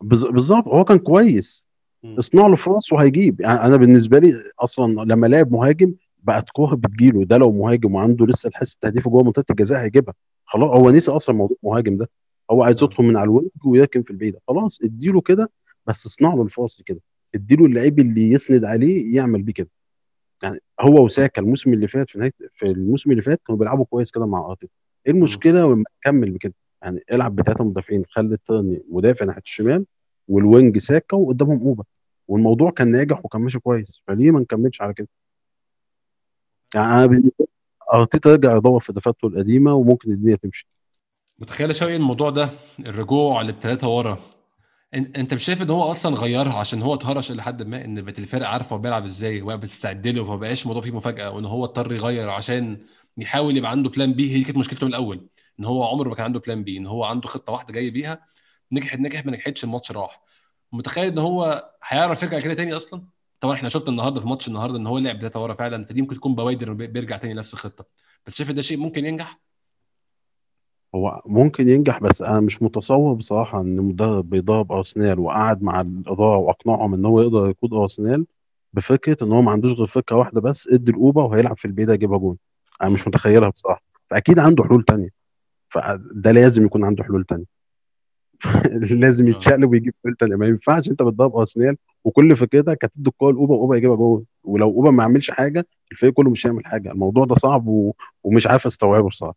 [SPEAKER 2] بالظبط. هو كان كويس. اصنع له فرص وهيجيب. يعني أنا بالنسبة لي أصلا لما لعب مهاجم بقت كوره بتجيله. ده لو مهاجم وعنده لسه الحس التهديفي جوه منطقة الجزاء هيجيبها. خلاص. هو نسي أصلا موضوع المهاجم ده. هو عايز
[SPEAKER 1] آه.
[SPEAKER 2] يدخل من على ال wing ويركن في البعيدة. خلاص. اديله كده. بس اصنع له الفاصل كده. اديله اللعيب اللي يسند عليه يعمل بيه كده. يعني هو وساكا الموسم اللي فات في نهايه في الموسم اللي فات كانوا بيلعبوا كويس كده مع أرتيتا. إيه المشكلة؟ لما تكمل بكده. يعني العب بثلاثه مدافعين خلي التاني مدافع ناحية الشمال وال wing ساكا وقدامهم أوبا. والموضوع كان ناجح وكان ماشي كويس. فليه ما نكملش على كده؟ يعني أنا أرتيتا يرجع يدور في دفاتره القديمة وممكن الدنيا تمشي.
[SPEAKER 1] متخيل يا شوقي الموضوع ده؟ الرجوع للثلاثه ورا. أنت مش شايف إن هو أصلا غيرها عشان هو اتهرش لحد ما إن بقت الفرقه عارفه هو بيلعب إزاي وبقى بتستعد له فما بقاش الموضوع فيه مفاجأة وإن هو اضطر يغير عشان يحاول يبقى عنده plan B هي كانت مشكلته من الأول إن هو عمره ما كان عنده plan B إن هو عنده خطة واحدة جاي بيها نجحت نجحت ما نجحتش الماتش راح. متخيل إن هو هيعرف يرجع كده تاني أصلا؟ طبعا إحنا شفنا النهارده في ماتش النهارده إن هو لعب ثلاثة ورا فعلا فدي ممكن تكون بوادر بيرجع تاني نفس الخطة. بس شايف ده شيء ممكن ينجح؟
[SPEAKER 2] هو ممكن ينجح بس أنا مش متصور بصراحة إن مدرب بيدرب أرسنال وقعد مع الإدارة وأقنعهم إن هو يقدر يقود أرسنال بفكرة إن هو ما عندوش غير فكرة واحدة بس إدي الاوبا وهيلعب في البعيده يجيبها جون. أنا مش متخيلها بصراحة. فأكيد عنده حلول تانية. فده لازم يكون عنده حلول تانية. لازم
[SPEAKER 1] آه.
[SPEAKER 2] يتشقلب ويجيب حلول تانية. ما ينفعش أنت بتدرب أرسنال وكل فكرتك هتدي الكورة لاوبا واوبا يجيبها جون. ولو اوبا ما عملش حاجة الفريق كله مش هيعمل حاجة. الموضوع ده صعب و... ومش عارف أستوعبه بصراحة.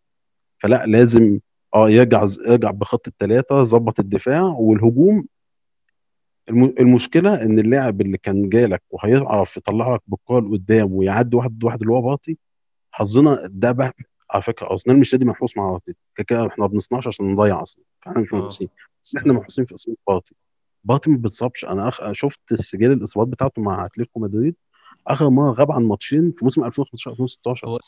[SPEAKER 2] فلا لازم آه يرجع يرجع بخط الثلاثه ظبط الدفاع والهجوم. الم... المشكلة إن اللاعب اللي كان جالك وهيعرف يطلع لك بالكوره لقدام ويعدي واحد واحد اللي هو باطي حظنا ده بقى على فكرة ارسنال مش نادي محروس مع باطي. كده كده إحنا ما بنصنعش عشان نضيع أصلا. إحنا مش
[SPEAKER 1] آه.
[SPEAKER 2] محروسين بس إحنا محروسين في اصابه باطي. باطي ما بيتصابش. أنا أخ... شفت السجل الإصابات بتاعته مع اتلتيكو مدريد. آخر مرة غاب عن ماتشين في موسم 2015 2016
[SPEAKER 1] هو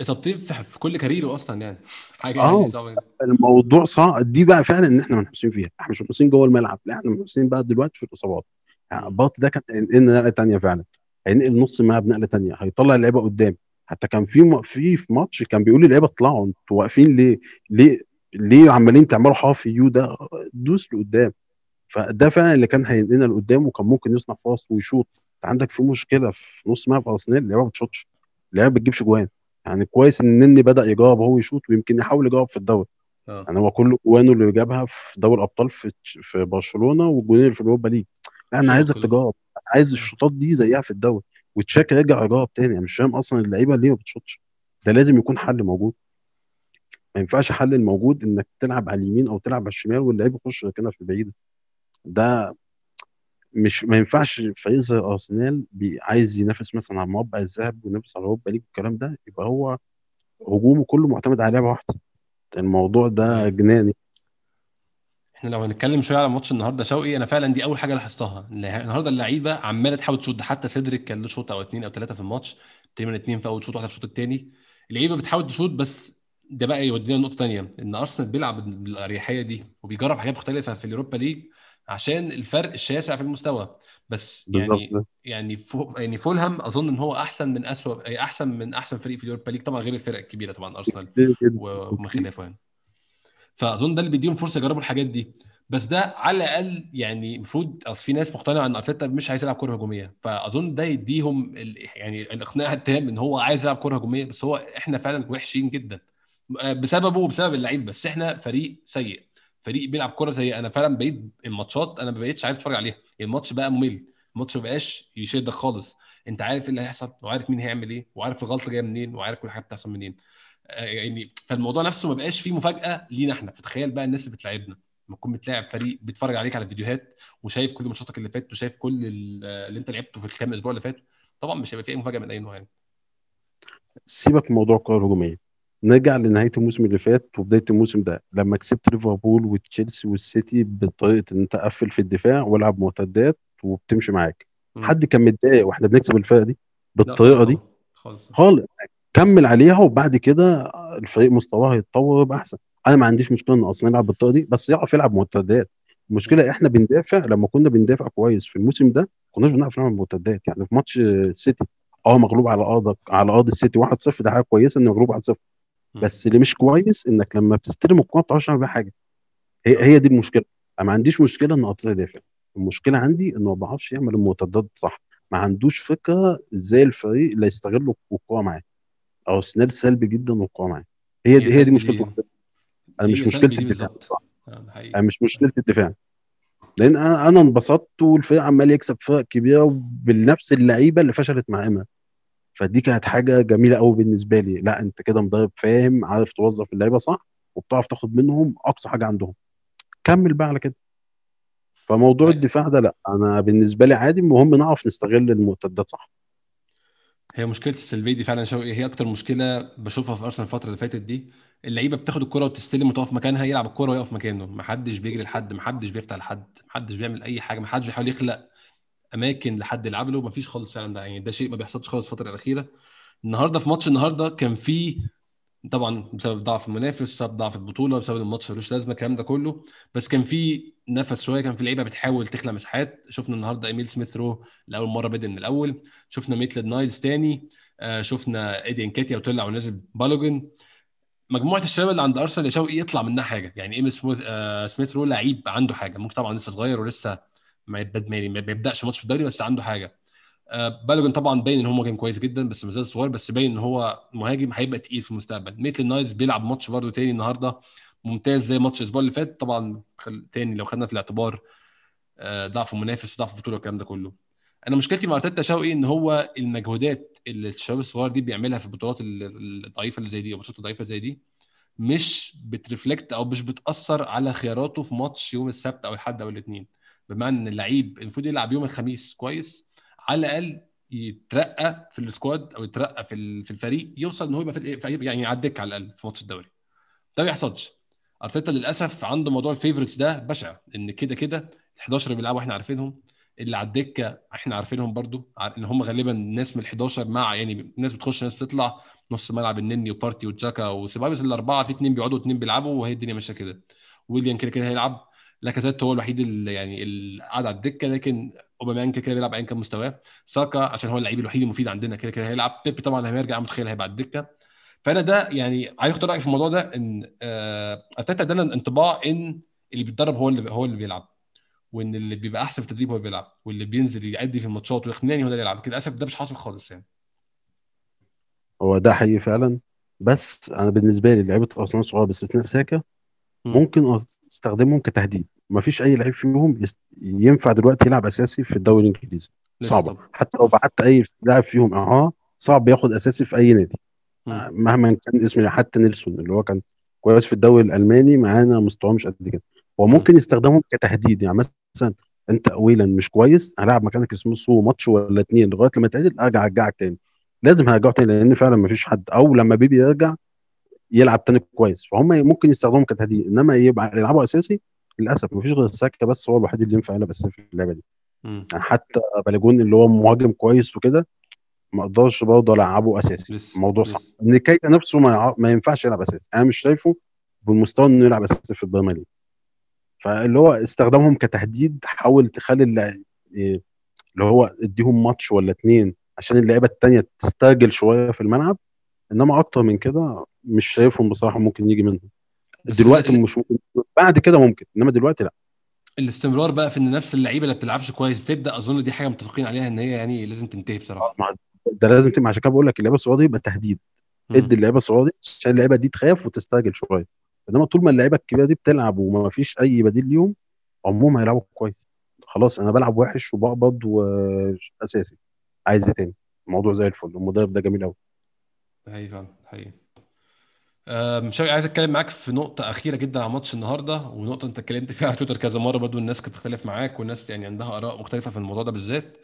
[SPEAKER 1] اصابتين في في كل كاريره أصلا يعني. حاجة
[SPEAKER 2] آه.
[SPEAKER 1] يعني صعبة.
[SPEAKER 2] الموضوع صعب. دي بقى فعلا إن إحنا منحوسين فيها. إحنا مش منحوسين جوه الملعب. لا إحنا منحوسين بقى دلوقتي في الإصابات. يعني باط ده كان هينقل نقلة تانية فعلا. هينقل نص الملعب نقلة تانية. هيطلع اللعيبة قدام. حتى كان في. في في ماتش كان بيقول للعيبه اطلعوا. أنتوا واقفين ليه؟ ليه؟ ليه عمالين تعملوا حافي يو ده؟ دوس لقدام. فده فعلا اللي كان هينقلنا لقدام وكان ممكن يصنع فرص ويشوط. عندك في مشكلة في نص ملعب أرسنال اللعيبه ما بتشوطش اللعيبه ما بتجيبش جوان. يعني كويس إن النني بدأ يجاوب هو يشوط ويمكن يحاول يجاوب في الدوري.
[SPEAKER 1] آه.
[SPEAKER 2] يعني هو كل جوانه اللي جابها في دوري الأبطال في في برشلونة والجونين اللي في اليوروبا ليج. لا
[SPEAKER 1] أنا
[SPEAKER 2] عايزك. تجاوب. عايز الشوطات دي زيها في الدوري. وتشاك يرجع يجاوب تاني. أنا مش فاهم أصلا اللعيبة ليه ما بتشوطش. ده لازم يكون حل موجود. ما ينفعش حل الموجود إنك تلعب على اليمين أو تلعب على الشمال واللعيب يخش كده في البعيدة. ده مش ما ينفعش فريق زي أرسنال عايز ينافس مثلا على مربع الذهب وينافس على أوروبا ليج والكلام ده يبقى هو هجومه كله معتمد على لعبة واحدة. الموضوع ده
[SPEAKER 1] أيوة.
[SPEAKER 2] جنني.
[SPEAKER 1] إحنا لو هنتكلم شوية على ماتش النهارده شوقي أنا فعلا دي أول حاجة لاحظتها. النهارده اللعيبة عمالة تحاول تشوط حتى سيدريك كان له شوط أو اثنين أو ثلاثة في الماتش تقريبا اثنين في أول شوط واحدة في الشوط الثاني اللعيبة بتحاول تشوط بس ده بقى يودينا لنقطة ثانية إن أرسنال بيلعب بالأريحية دي وبيجرب حاجات مختلفة في اليوروبا ليج عشان الفرق الشاسع في المستوى. بس
[SPEAKER 2] بالظبط.
[SPEAKER 1] يعني يعني فو يعني فولهام أظن إن هو أحسن من اسوء أحسن من أحسن فريق في اليوروبا ليج طبعا غير الفرق الكبيرة طبعا
[SPEAKER 2] أرسنال
[SPEAKER 1] ومن خلافه يعني. فأظن ده اللي بيديهم فرصة يجربوا الحاجات دي. بس ده على الأقل يعني المفروض أصل في ناس مقتنعة إن أرتيتا مش عايز يلعب كرة هجومية. فأظن ده يديهم ال... يعني الإقناع التام إن هو عايز يلعب كرة هجومية. بس هو إحنا فعلا وحشين جدا. بسببه وبسبب اللعيب. بس إحنا فريق سيء. فريق بيلعب كرة سيئه أنا فعلا بقيت الماتشات أنا ما بقيتش عايز أتفرج عليها. الماتش بقى ممل. الماتش ما بقاش يشدك خالص. أنت عارف إيه اللي هيحصل وعارف مين هيعمل إيه وعارف الغلطة جاية منين وعارف كل حاجة بتحصل منين. يعني فالموضوع نفسه ما بقاش فيه مفاجأة لينا إحنا. فتخيل بقى الناس اللي بتلعبنا. لما تكون بتلاعب فريق بيتفرج عليك على فيديوهات وشايف كل ماتشاتك اللي فاتت وشايف كل اللي أنت لعبته في الكام أسبوع اللي فاتوا طبعا مش هيبقى فيه أي مفاجأة من أي نوع يعني.
[SPEAKER 2] سيبك من موضوع الكرة الهجومية. نرجع لنهاية الموسم اللي فات وبداية الموسم ده. لما كسبت ليفربول وتشيلسي والسيتي بطريقة إن أنت قفل في الدفاع والعب مرتدات وبتمشي معاك. حد كان متضايق وإحنا بنكسب الفرقة دي؟
[SPEAKER 1] بالطريقة
[SPEAKER 2] دي؟
[SPEAKER 1] خالص.
[SPEAKER 2] خالص. كمل عليها وبعد كده الفريق مستواه هيتطور ويبقى أحسن. أنا ما عنديش مشكلة إن أصلا يلعب بالطريقة دي بس يعرف يلعب مرتدات المشكلة إحنا بندافع لما كنا بندافع كويس في الموسم ده كناش بنعرف نلعب مرتدات يعني في ماتش السيتي آه مغلوب على أرضك على أرض السيتي 1-0 ده حاجة كويسة ان مغلوب 1-0
[SPEAKER 1] مم.
[SPEAKER 2] بس اللي مش كويس إنك لما بتستلم الكورة ما بتعرفش تعمل بيها حاجة. هي هي دي المشكلة. أنا ما عنديش مشكلة إن قطيع يدافع. المشكلة عندي انه ما بيعرفش يعمل المرتدات صح. ما عندوش فكرة إزاي الفريق اللي يستغل الكورة معاه. أو سنيل سلبي جدا والكوره معاه. هي دي هي دي مشكلة
[SPEAKER 1] دي
[SPEAKER 2] أنا مش
[SPEAKER 1] دي
[SPEAKER 2] الدفاع.
[SPEAKER 1] آه،
[SPEAKER 2] أنا مش مشكلة الدفاع. لأن أنا انبسطت والفريق عمال يكسب فرق كبيرة بنفس اللعيبة اللي فشلت مع ايمن فدي كانت حاجة جميلة قوي بالنسبة لي. لا أنت كده مدرب فاهم عارف توظف اللعيبة صح وبتعرف تاخد منهم أقصى حاجة عندهم. كمل بقى على كده. فموضوع
[SPEAKER 1] هي
[SPEAKER 2] الدفاع ده لا أنا بالنسبة لي عادي المهم نعرف نستغل المرتدات صح.
[SPEAKER 1] هي مشكلة السلبية دي فعلا شوقي هي أكتر مشكلة بشوفها في أرسنال الفترة اللي فاتت دي. اللعيبة بتاخد الكرة وتستلم وتقف مكانها يلعب الكرة ويقف مكانه. محدش بيجري لحد محدش بيفتح لحد محدش بيعمل أي حاجة محدش بيحاول يخلق أماكن لحد يلعب له مفيش خالص فعلا ده. يعني ده شيء ما بيحصلش خالص الفترة الأخيرة. النهارده في ماتش النهارده كان في طبعا بسبب ضعف المنافس بسبب ضعف البطولة بسبب الماتش ملوش لازمة الكلام ده كله. بس كان في نفس شوية كان في لعيبة بتحاول تخلق مساحات. شفنا النهارده إيميل سميث رو لأول مرة بدا من الأول. شفنا ميتلاند نايلز تاني. آه شفنا إيدي نكيتياه وطلع ونزل بالوجان. مجموعة الشباب اللي عند أرسنال يا شوقي يطلع منها حاجة. يعني إيميل سميث آه سميث رو لعيب عنده حاجة. ممكن طبعا لسه صغير ولسه ما بيبدأش ماتش في الدوري بس عنده حاجة. آه، بالوجان طبعا باين إن هو مهاجم كويس جدا بس ما زال صغير بس باين إن هو مهاجم هيبقى تقيل في المستقبل. ميتلاند نايلز بيلعب ماتش برده تاني النهارده ممتاز زي ماتش الأسبوع اللي فات. طبعا. تاني لو خدنا في الاعتبار آه، ضعف المنافس وضعف البطوله والكلام ده كله. أنا مشكلتي مع أرتيتا شوقي إن هو المجهودات اللي الشباب الصغير دي بيعملها في البطولات ال- الضعيفة اللي زي دي أو الماتشات الضعيفة زي دي مش بت reflect أو مش بتأثر على خياراته في ماتش يوم السبت أو الأحد أو الاثنين بمعنى إن اللعيب المفروض يلعب يوم الخميس كويس على الأقل يترقى في ال squad أو يترقى في في الفريق يوصل إن هو يبقى في يعني يعديك على الأقل في ماتش الدوري. ده ما بيحصلش. أرتيتا للأسف عنده موضوع ال favorites ده بشع إن كده كده ال 11 اللي بيلعبوا إحنا عارفينهم اللي على الدكة إحنا عارفينهم برضو إن هم غالبا ناس من ال 11 مع يعني ناس بتخش ناس بتطلع نص ملعب النني وبارتي وجاكا وسيبايوس الأربعة في اثنين بيقعدوا واثنين بيلعبوا وهي الدنيا ماشية كده. ويليام كده كده هيلعب. لاكازيت هو الوحيد اللي يعني اللي قاعد على الدكة لكن أوباميانج كده كده بيلعب أيا كان مستواه. ساكا عشان هو اللعيب الوحيد المفيد عندنا كده كده هيلعب. بيبي طبعا لما يرجع متخيل هيبقى على الدكة. فأنا ده يعني عايز أخد رأيك في الموضوع ده إن آه، ارتيتا ادانا انطباع إن اللي بيتدرب هو اللي هو اللي بيلعب وإن اللي بيبقى أحسن في التدريب هو اللي بيلعب واللي بينزل يأدي في الماتشات ويقنعني هو اللي يلعب. لكن للأسف ده مش حاصل خالص يعني.
[SPEAKER 2] هو ده حقيقي فعلا. بس أنا بالنسبة لي لعيبة أرسنال الصغيرة باستثناء ساكا
[SPEAKER 1] مم.
[SPEAKER 2] ممكن استخدمهم كتهديد. ما فيش أي لعيب فيهم ينفع دلوقتي يلعب أساسي في الدوري الإنجليزي.
[SPEAKER 1] صعبة.
[SPEAKER 2] حتى لو بعت أي لاعب فيهم اعاره صعب ياخد أساسي في أي نادي.
[SPEAKER 1] مم.
[SPEAKER 2] مهما كان اسمه حتى نيلسون اللي هو كان كويس في الدوري الألماني معانا مستواه مش قد كده. هو
[SPEAKER 1] مم.
[SPEAKER 2] ممكن يستخدمهم كتهديد. يعني مثلا أنت اولا مش كويس هلعب مكانك اسمه سو ماتش ولا اتنين لغاية لما تعدل أرجع أرجعك تاني. لازم هرجعه تاني لأن فعلا ما فيش حد. أو لما بيبي يرجع يلعب تاني كويس. فهم ممكن يستخدمهم كتهديد إنما يبقى يلعبوا أساسي للأسف. ما فيش غير ساكا بس هو الوحيد اللي ينفع يلعب أساسي في اللعبة دي. يعني حتى بالوجان اللي هو مهاجم كويس وكده ما أقدرش برضه ألعبه أساسي.
[SPEAKER 1] لسه
[SPEAKER 2] الموضوع صعب. نكيتياه نفسه ما, يع... ما ينفعش يلعب أساسي. أنا مش شايفه بالمستوى إنه يلعب أساسي في البريمير ليج. فاللي هو استخدامهم كتهديد حاول تخلي اللع- إيه، اللي هو اديهم ماتش ولا اتنين عشان اللعيبة التانية تسترجل شوية في الملعب. إنما أكتر من كده مش شايفهم بصراحة ممكن يجي منهم. دلوقتي
[SPEAKER 1] ال-
[SPEAKER 2] مش ممكن. بعد كده ممكن إنما دلوقتي لا.
[SPEAKER 1] الاستمرار بقى في إن نفس اللعيبة اللي بتلعبش كويس بتبدأ أظن دي حاجة متفقين عليها إن هي يعني لازم تنتهي بصراحة.
[SPEAKER 2] ما ده لازم تبقى عشان كده بقول لك اللعيبة دي يبقى تهديد. ادي اللعيبة دي عشان اللعيبة دي تخاف وتستعجل شوية. إنما طول ما اللعيبة الكبيرة دي بتلعب وما فيش أي بديل ليهم عمرهم هيلعبوا كويس. خلاص أنا بلعب وحش وبقبض واساسي عايز إيه تاني؟ الموضوع زي الفل. المدرب ده جميل قوي
[SPEAKER 1] حقيقي فعلا حقيقي. آه، مش عايز اتكلم معاك في نقطة أخيرة جدا عن ماتش النهاردة ونقطة أنت اتكلمت فيها على تويتر كذا مرة برضو الناس كانت بتختلف معاك والناس يعني عندها آراء مختلفة في الموضوع ده بالذات.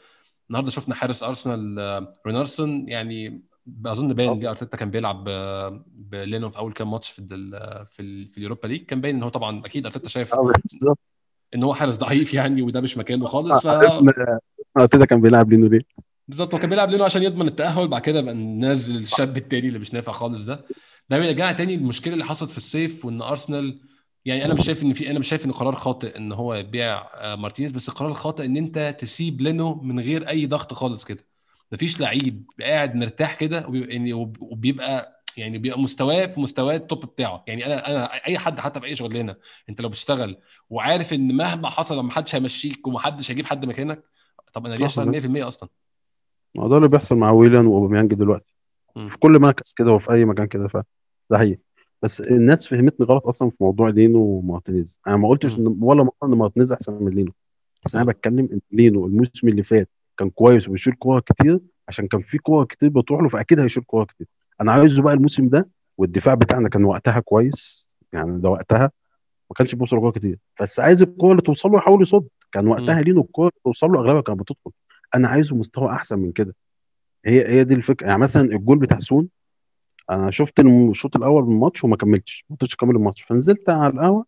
[SPEAKER 1] النهاردة شفنا حارس أرسنال آه، رينارسون يعني أظن باين جه أرتيتا كان بيلعب آه، بلينو في أول كام ماتش في ال في, ال في اليوروبا ليج. كان باين إن هو طبعا أكيد أرتيتا شايف إن هو حارس ضعيف يعني وده مش مكانه خالص ف
[SPEAKER 2] أرتيتا كان بيلعب لينو ليه؟
[SPEAKER 1] بالظبط هو كان بيلعب لينو عشان يضمن التأهل بعد كده بقى ننزل الشاب التاني اللي مش نافع خالص ده. ده بيرجعنا تاني المشكلة اللي حصلت في الصيف وإن أرسنال يعني أنا مش شايف إن في أنا مش شايف إن قرار خاطئ إن هو يبيع آه، مارتينيز بس القرار الخاطئ إن أنت تسيب لينو من غير أي ضغط خالص كده. مفيش لعيب قاعد مرتاح كده وبيبقى يعني وب- وبيبقى يعني بيبقى مستواه في مستواه ال top بتاعه. يعني أنا أنا أي حد حتى في أي شغلانة أنت لو بتشتغل وعارف إن مهما حصل ما حدش هيمشيك ومحدش هيجيب حد مكانك طب أنا ليه اشتغل 100% أصلا؟
[SPEAKER 2] ما ده اللي بيحصل مع ويليان وأوباميانج دلوقتي. في كل مركز كده وفي أي مكان كده ف ده حقيقي. بس الناس فهمتني غلط أصلا في موضوع لينو ومارتينيز. أنا ما قلتش إن ولا مره إن مارتينيز أحسن من لينو. بس
[SPEAKER 1] أنا.
[SPEAKER 2] بتكلم إن لينو الموسم اللي فات كان كويس وبيشيل كور كتير عشان كان في كور كتير بتروح له فأكيد هيشيل كور كتير. أنا عايزه بقى الموسم ده والدفاع بتاعنا كان وقتها كويس يعني ده وقتها ما كانش بيوصل كور كتير. بس عايز الكور اللي توصل له يحاول يصد. كان وقتها. لينو الكور اللي توصل له أغلبها كانت بتدخل. أنا عايزه مستوى أحسن من كده. هي هي دي الفكرة. يعني مثلا الجول بتاع سون أنا شفت الشوط الأول من الماتش وما كملتش ما قدرتش أكمل الماتش. فنزلت على القهوة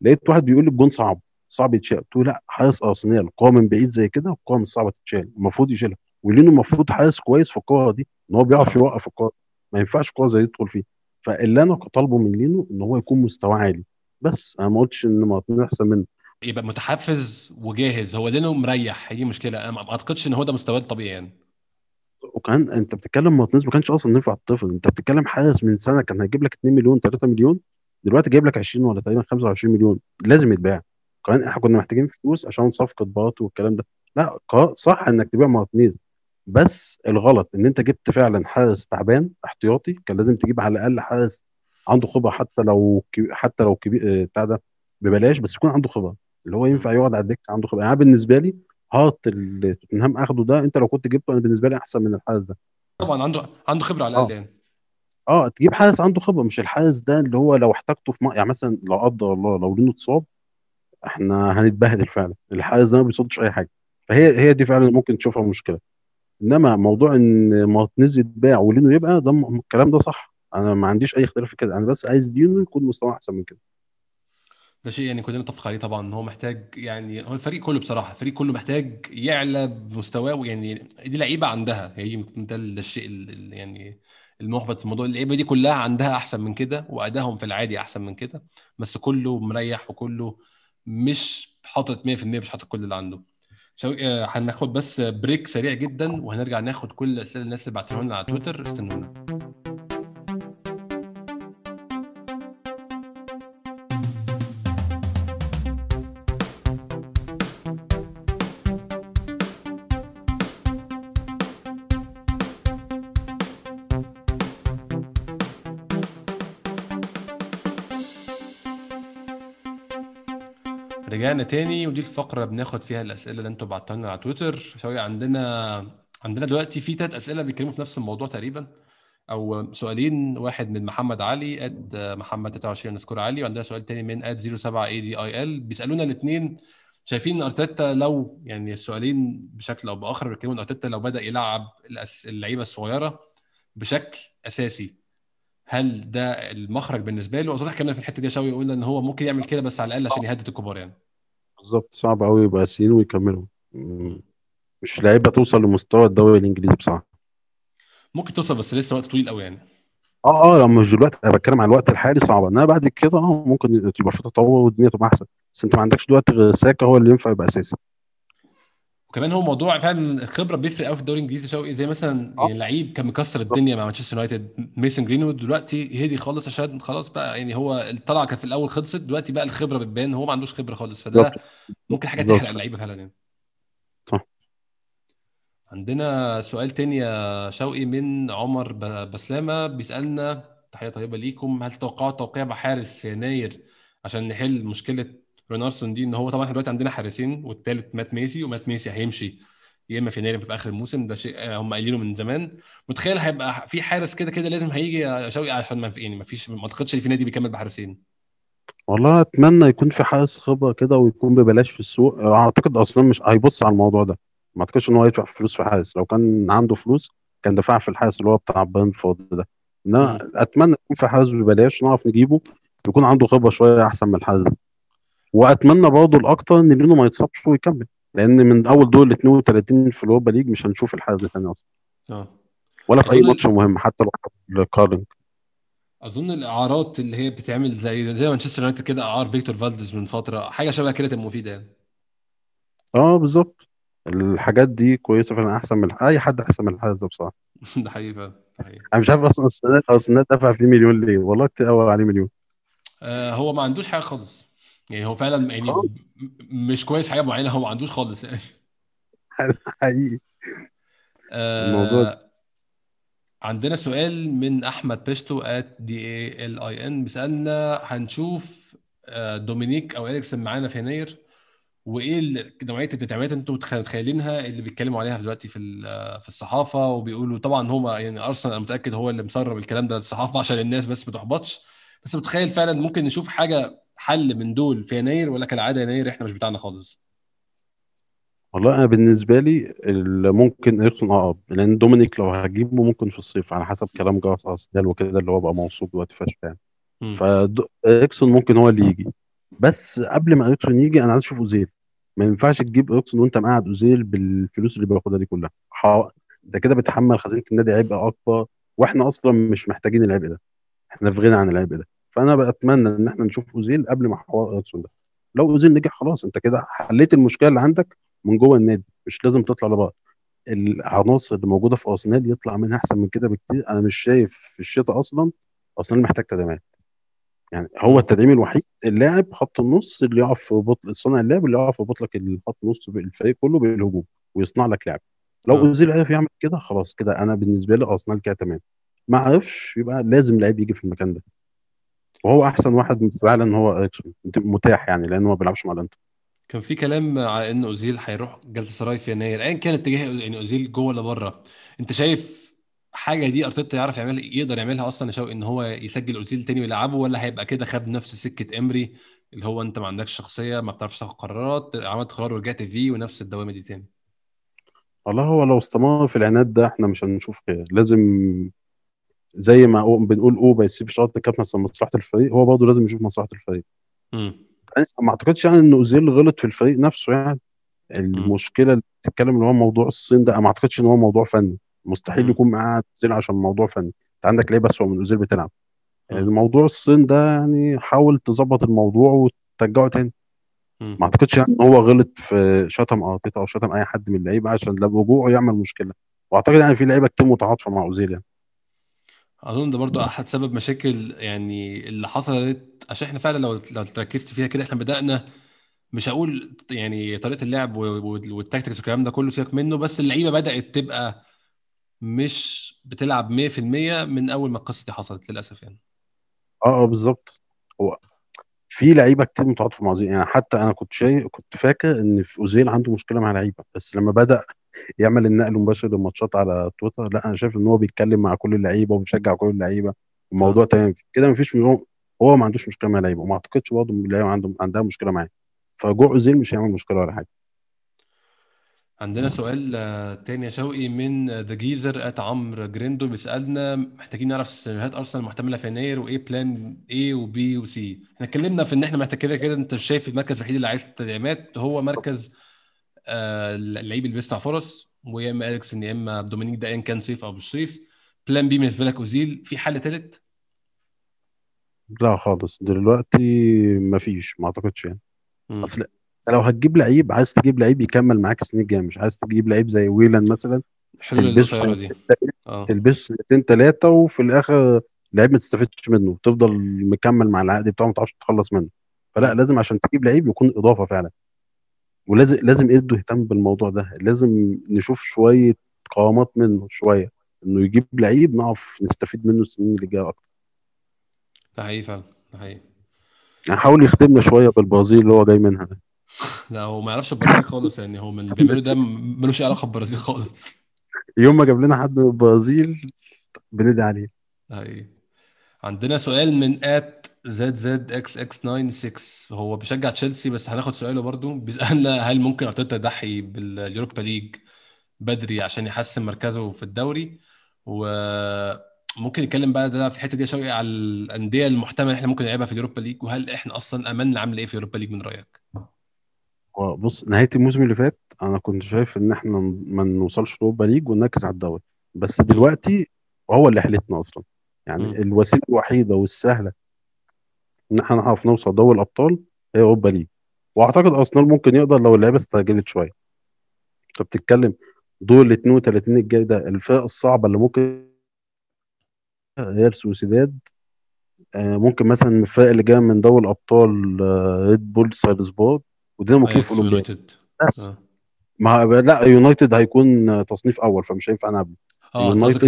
[SPEAKER 2] لقيت واحد بيقول لي الجون صعب صعب يتشال. قلت له لا حارس أرسنال الكوره من بعيد زي كده الكوره مش صعبة تتشال المفروض يشيلها. ولينو المفروض حارس كويس في الكوره دي إن هو بيعرف يوقف الكوره ما ينفعش كوره زي دي تدخل فيه. فاللي أنا طالبه من لينو إن هو يكون مستواه عالي. بس أنا ما قلتش إن مارتينيز أحسن منه.
[SPEAKER 1] يبقى متحفز وجاهز. هو لينو مريح هي دي مشكلة. أنا ما أعتقدش إن هو ده مستواه الطبيعي يعني.
[SPEAKER 2] وكان انت بتتكلم مارتينيز ما كانش أصلا ينفع الطفل. انت بتتكلم حارس من سنة كان هيجيب لك 2 مليون 3 مليون دلوقتي جايب لك 20 ولا تقريبا 25 مليون. لازم يتباع. كمان إحنا كنا محتاجين فلوس عشان صفقة بارتي والكلام ده. لا صح انك تبيع مارتينيز بس الغلط ان انت جبت فعلا حارس تعبان احتياطي كان لازم تجيب على الأقل حارس عنده خبرة حتى لو حتى لو كبير بتاع ده ببلاش بس يكون عنده خبرة. اللي هو ينفع يقعد على الدكة عنده خبرة. يعني بالنسبة لي هارت اللي توتنهام أخده ده أنت لو كنت جبته أنا بالنسبة لي أحسن من الحارس ده.
[SPEAKER 1] طبعا عنده عنده خبرة على
[SPEAKER 2] آه.
[SPEAKER 1] الأقل يعني.
[SPEAKER 2] آه تجيب حارس عنده خبرة مش الحارس ده اللي هو لو احتاجته في م... يعني مثلا لا قدر الله لو لينو اتصاب إحنا هنتبهدل فعلا. الحارس ده ما بيصدش أي حاجة. فهي هي دي فعلا ممكن تشوفها مشكلة. إنما موضوع إن مارتينيز يتباع ولينو يبقى ده الكلام ده صح. أنا ما عنديش أي اختلاف في كده. أنا بس عايز لينو يكون مستواه أحسن من كده.
[SPEAKER 1] ده شيء يعني كلنا نتفق عليه طبعا إن هو محتاج يعني هو الفريق كله بصراحة الفريق كله محتاج يعلى بمستواه يعني دي لعيبة عندها هي ده الشيء ال- ال- يعني المحبط في الموضوع. اللعيبة دي كلها عندها أحسن من كده وأدائهم في العادي أحسن من كده بس كله مريح وكله مش حاطط 100% مش حاطط كل اللي عنده. شوقي آه، هناخد بس بريك سريع جدا وهنرجع ناخد كل الاسئله الناس اللي بعتوها لنا على تويتر استنونا. رجعنا تاني ودي الفقرة بناخد فيها الأسئلة اللي أنتوا بعتوها لنا على تويتر. شوية عندنا عندنا دلوقتي في تلات أسئلة بيتكلموا في نفس الموضوع تقريبا. أو سؤالين واحد من محمد علي اد محمد 23 نسكور علي وعندنا سؤال تاني من اد 07 اي دي اي ال بيسألونا الاثنين شايفين أرتيتا لو يعني السؤالين بشكل أو بآخر بيتكلموا إن أرتيتا لو بدأ يلعب اللعيبة الصغيرة بشكل أساسي هل ده المخرج بالنسبة له؟ أظن كنا في الحتة دي يا شوقي قلنا إن هو ممكن يعمل كده بس على الأقل عشان يهدد الكبار يعني.
[SPEAKER 2] بالظبط صعب قوي يبقى سين ويكملوا م- مش لعيبة توصل لمستوى الدوري الإنجليزي بصراحة.
[SPEAKER 1] ممكن توصل بس لسه وقت طويل قوي يعني.
[SPEAKER 2] آه آه لما مش دلوقتي أنا بتكلم على الوقت الحالي صعبه إنما بعد كده آه ممكن يبقى في تطور والدنيا تبقى أحسن. بس أنت ما عندكش دلوقتي غير ساكا هو اللي ينفع يبقى أساسي.
[SPEAKER 1] وكمان هو موضوع فعلا الخبره بيفرق قوي في الدوري الإنجليزي شوقي زي مثلا
[SPEAKER 2] آه.
[SPEAKER 1] يعني لعيب كان مكسر الدنيا مع مانشستر يونايتد ميسون جرينوود دلوقتي هدي خالص عشان خلاص بقى يعني هو الطلعة كانت في الأول خلصت دلوقتي بقى الخبرة بتبان هو ما عندوش خبرة خالص فده ممكن
[SPEAKER 2] حاجة
[SPEAKER 1] تحرق اللعيبة فعلا يعني.
[SPEAKER 2] صح.
[SPEAKER 1] عندنا سؤال تاني يا شوقي من عمر بسلامة بيسألنا تحية طيبة ليكم هل تتوقعوا توقيع بحارس في يناير عشان نحل مشكلة رونالسون دي إن هو طبعا إحنا دلوقتي عندنا حارسين والثالث مات ميسي ومات ميسي هيمشي. يا إما في يناير في آخر الموسم ده شيء هم قايلينه من زمان. متخيل هيبقى في حارس كده كده لازم هيجي شوقي عشان ما في يعني ما فيش ما أعتقدش إن في نادي بيكمل بحارسين.
[SPEAKER 2] والله أتمنى يكون في حارس خبرة كده ويكون ببلاش في السوق. أعتقد أصلا مش هيبص على الموضوع ده. ما أعتقدش إن هو يدفع فلوس في حارس. لو كان عنده فلوس كان دفع في الحارس اللي هو بتاع برنتفورد ده.
[SPEAKER 1] امم
[SPEAKER 2] أتمنى يكون في حارس ببلاش نعرف نجيبه يكون عنده خبرة شوية أحسن من الحارس ده. وأتمنى برضه الأكتر إن لينو ما يتصابش ويكمل لأن من أول دور ال 32 في ال Europa League مش هنشوف الحارس ده تاني أصلا.
[SPEAKER 1] آه.
[SPEAKER 2] ولا في
[SPEAKER 1] أي
[SPEAKER 2] ماتش مهم حتى لو الكارلينج
[SPEAKER 1] أظن الإعارات اللي هي بتتعمل زي زي مانشستر يونايتد كده أعار فيكتور فالديز من فترة حاجة شبه كده تبقى مفيدة يعني.
[SPEAKER 2] آه بالظبط. الحاجات دي كويسة فعلا أحسن من أي حد أحسن من الحارس ده بصراحة.
[SPEAKER 1] ده حقيقي فعلا
[SPEAKER 2] أنا مش عارف أصلا السنة السنة دفع فيه مليون ليه؟ والله كتير قوي عليه مليون.
[SPEAKER 1] آه هو ما عندوش حاجة خالص. يعني هو فعلا يعني مش كويس حاجة معينة هو ما عندوش خالص يعني.
[SPEAKER 2] حقيقي. الموضوع.
[SPEAKER 1] آه عندنا سؤال من أحمد بيشتو at D E L E N بيسألنا هنشوف آه، دومينيك أو اريكسن معانا في يناير؟ وإيه نوعية التدعيمات اللي أنتم متخ- متخيلينها اللي بيتكلموا عليها دلوقتي في في الصحافة؟ وبيقولوا طبعا هما يعني أرسنال أنا متأكد هو اللي مسرب الكلام ده للصحافة عشان الناس بس ما تحبطش. بس متخيل فعلا ممكن نشوف حاجة حل من دول في يناير ولا كالعاده يناير إحنا مش بتاعنا خالص.
[SPEAKER 2] والله أنا بالنسبة لي اللي ممكن اريكسون اقرب لأن دومينيك لو هجيبه ممكن في الصيف على حسب كلام جارس ارسنال وكده اللي هو بقى موثوق دلوقتي فشخ يعني. فاريكسون ممكن هو اللي يجي. بس قبل ما اريكسون يجي أنا عايز أشوف أوزيل. ما ينفعش تجيب اريكسون وأنت مقعد أوزيل بالفلوس اللي بياخدها دي كلها. ده كده بتحمل خزينة النادي عبء أكبر وإحنا أصلا مش محتاجين العبء ده. إحنا في غنى عن العبء ده. فانا بتمنى ان إحنا نشوف اوزيل قبل ما حوار اريكسون ده. لو اوزيل نجح خلاص انت كده حليت المشكلة اللي عندك من جوه النادي. مش لازم تطلع لبره. العناصر اللي موجودة في أرسنال يطلع منها أحسن من كده بكتير. أنا مش شايف في الشتاء أصلا أرسنال محتاج تدعيمات. يعني هو التدعيم الوحيد اللاعب خط النص اللي يقف في بطل صانع اللعب اللي يقف في بطلك الخط النص الفريق كله بالهجوم ويصنع لك لعب. لو أوزيل عرف يعمل كده خلاص كده أنا بالنسبة لي أرسنال كده تمام. ما عرفش يبقى لازم لعيب يجي في المكان ده. وهو أحسن واحد فعلا هو اريكسون متاح يعني لأنه ما بيلعبش مع الإنتر.
[SPEAKER 1] كان في كلام على إن أوزيل هيروح جلطة سراي في يناير ايا كان اتجاه يعني أوزيل جوه ولا بره. أنت شايف حاجة دي أرتيتا يعرف يعمل يقدر يعملها أصلا؟ يا شوقي إن هو يسجل أوزيل تاني ويلعبه ولا هيبقى كده خد نفس سكة إمري اللي هو أنت ما عندكش شخصية ما بتعرفش تاخد قرارات عملت قرار ورجعت فيه ونفس الدوامة دي تاني؟
[SPEAKER 2] والله هو لو استمر في العناد ده إحنا مش هنشوف خير. لازم زي ما بنقول اوبا يسيب شرط كابتن عشان مصلحة الفريق. هو برضه لازم يشوف مصلحة الفريق.
[SPEAKER 1] امم
[SPEAKER 2] أنا ما أعتقدش يعني إن أوزيل غلط في الفريق نفسه يعني. المشكلة اللي بتتكلم اللي هو موضوع الصين ده ما أعتقدش إن هو موضوع فني. مستحيل يكون معاه أوزيل عشان موضوع فني. أنت عندك لعيبة اسوء من أوزيل بتلعب. يعني الموضوع الصين ده يعني حاول تظبط الموضوع وترجعه تاني. ما أعتقدش يعني إن هو غلط في شتم أرتيتا أو شتم أي حد من اللعيبة عشان لو رجوعه يعمل مشكلة. وأعتقد يعني في لعيبة كتير متعاطفة مع أوزيل يعني.
[SPEAKER 1] أظن ده برضو أحد سبب مشاكل يعني اللي حصلت عشان إحنا فعلا لو لو ركزت فيها كده إحنا بدأنا مش هقول يعني طريقة اللعب والتاكتكس والكلام ده كله سيبك منه بس اللعيبة بدأت تبقى مش بتلعب 100% من أول ما القصة دي حصلت للأسف يعني.
[SPEAKER 2] آه آه بالظبط. هو في لعيبة كتير متعاطفة مع أوزيل يعني حتى أنا كنت شايف كنت فاكر إن في أوزيل عنده مشكلة مع لعيبة بس لما بدأ يعمل النقل المباشر للماتشات على تويتر. لا أنا شايف إن هو بيتكلم مع كل اللعيبة وبيشجع كل اللعيبة. الموضوع
[SPEAKER 1] آه.
[SPEAKER 2] تمام. كده مفيش هو هو ما عندوش مشكلة مع اللعيبة. وما أعتقدش برضه إن اللعيبة عنده عندها مشكلة معاه. فرجوع أوزيل مش هيعمل مشكلة ولا حاجة.
[SPEAKER 1] عندنا سؤال آه، تاني يا شوقي من the Geezer at عمرو جريندو بيسألنا محتاجين نعرف سيناريوهات أرسنال المحتمله في يناير وإيه plan A و B و C إحنا اتكلمنا في إن إحنا محتاج كده كده أنت شايف المركز الوحيد اللي عايز تدعيمات هو مركز آه، اللعيب اللي بيصنع فرص ويا إما اريكسن يا إما دومينيك ده ان كان صيف أو مش صيف plan B بالنسبة لك اوزيل في حل ثالث
[SPEAKER 2] لا خالص. دلوقتي مفيش ما أعتقدش يعني. أصل لو هتجيب لعيب عايز تجيب لعيب يكمل معاك السنين الجاية مش عايز تجيب لعيب زي ويليان مثلا تلبسه القصيرة
[SPEAKER 1] دي.
[SPEAKER 2] تلبسه سنتين ثلاثة وفي الآخر لعيب ما تستفدش منه. تفضل مكمل مع العقد بتاعه ما تعرفش تتخلص منه. فلا. لازم عشان تجيب لعيب يكون إضافة فعلا. ولازم لازم ادوا يهتم بالموضوع ده. لازم نشوف شوية قوامات منه شوية إنه يجيب لعيب نعرف نستفيد منه السنين اللي جاية أكتر.
[SPEAKER 1] ده حقيقي فعلا ده حقيقي.
[SPEAKER 2] يعني حاول يخدمنا شوية بالبرازيل اللي هو جاي منها ده.
[SPEAKER 1] لا هو ما يعرفش البرازيل خالص يعني هو من اللي بيعمله ده ملوش علاقة بالبرازيل خالص.
[SPEAKER 2] يوم ما جاب لنا حد من البرازيل بندعي عليه.
[SPEAKER 1] ده حقيقي. عندنا سؤال من ات زد زد إكس إكس 96 هو بيشجع تشيلسي بس هناخد سؤاله برضو بيسألنا هل ممكن أرتيتا يضحي بال Europa League بدري عشان يحسن مركزه في الدوري؟ و ممكن نتكلم بقى ده في الحتة دي شوية على الأندية المحتملة إحنا ممكن نلعبها في ال Europa League. وهل إحنا أصلا أملنا عامل إيه في ال Europa League من رأيك؟
[SPEAKER 2] بص نهاية الموسم اللي فات أنا كنت شايف إن إحنا ما نوصلش Europa League ونركز على الدوري. بس دلوقتي هو اللي حلتنا أصلا. يعني. الوسيلة الوحيدة والسهلة إن إحنا نعرف نوصل دوري الأبطال هي Europa League. وأعتقد أرسنال ممكن يقدر لو اللعيبة استعجلت شوية. أنت بتتكلم دور ال 32 الجاي ده الفرق الصعبة اللي ممكن ريال سوسيداد آه، ممكن مثلا من الفرق اللي جاية من دوري الأبطال آه، ريد بول سالزبورج ودينامو كيف
[SPEAKER 1] اياكس
[SPEAKER 2] اولمبياكوس
[SPEAKER 1] يونايتد.
[SPEAKER 2] بس. ما لا يونايتد هيكون آه، تصنيف أول فمش هينفع نقابله
[SPEAKER 1] آه قصدك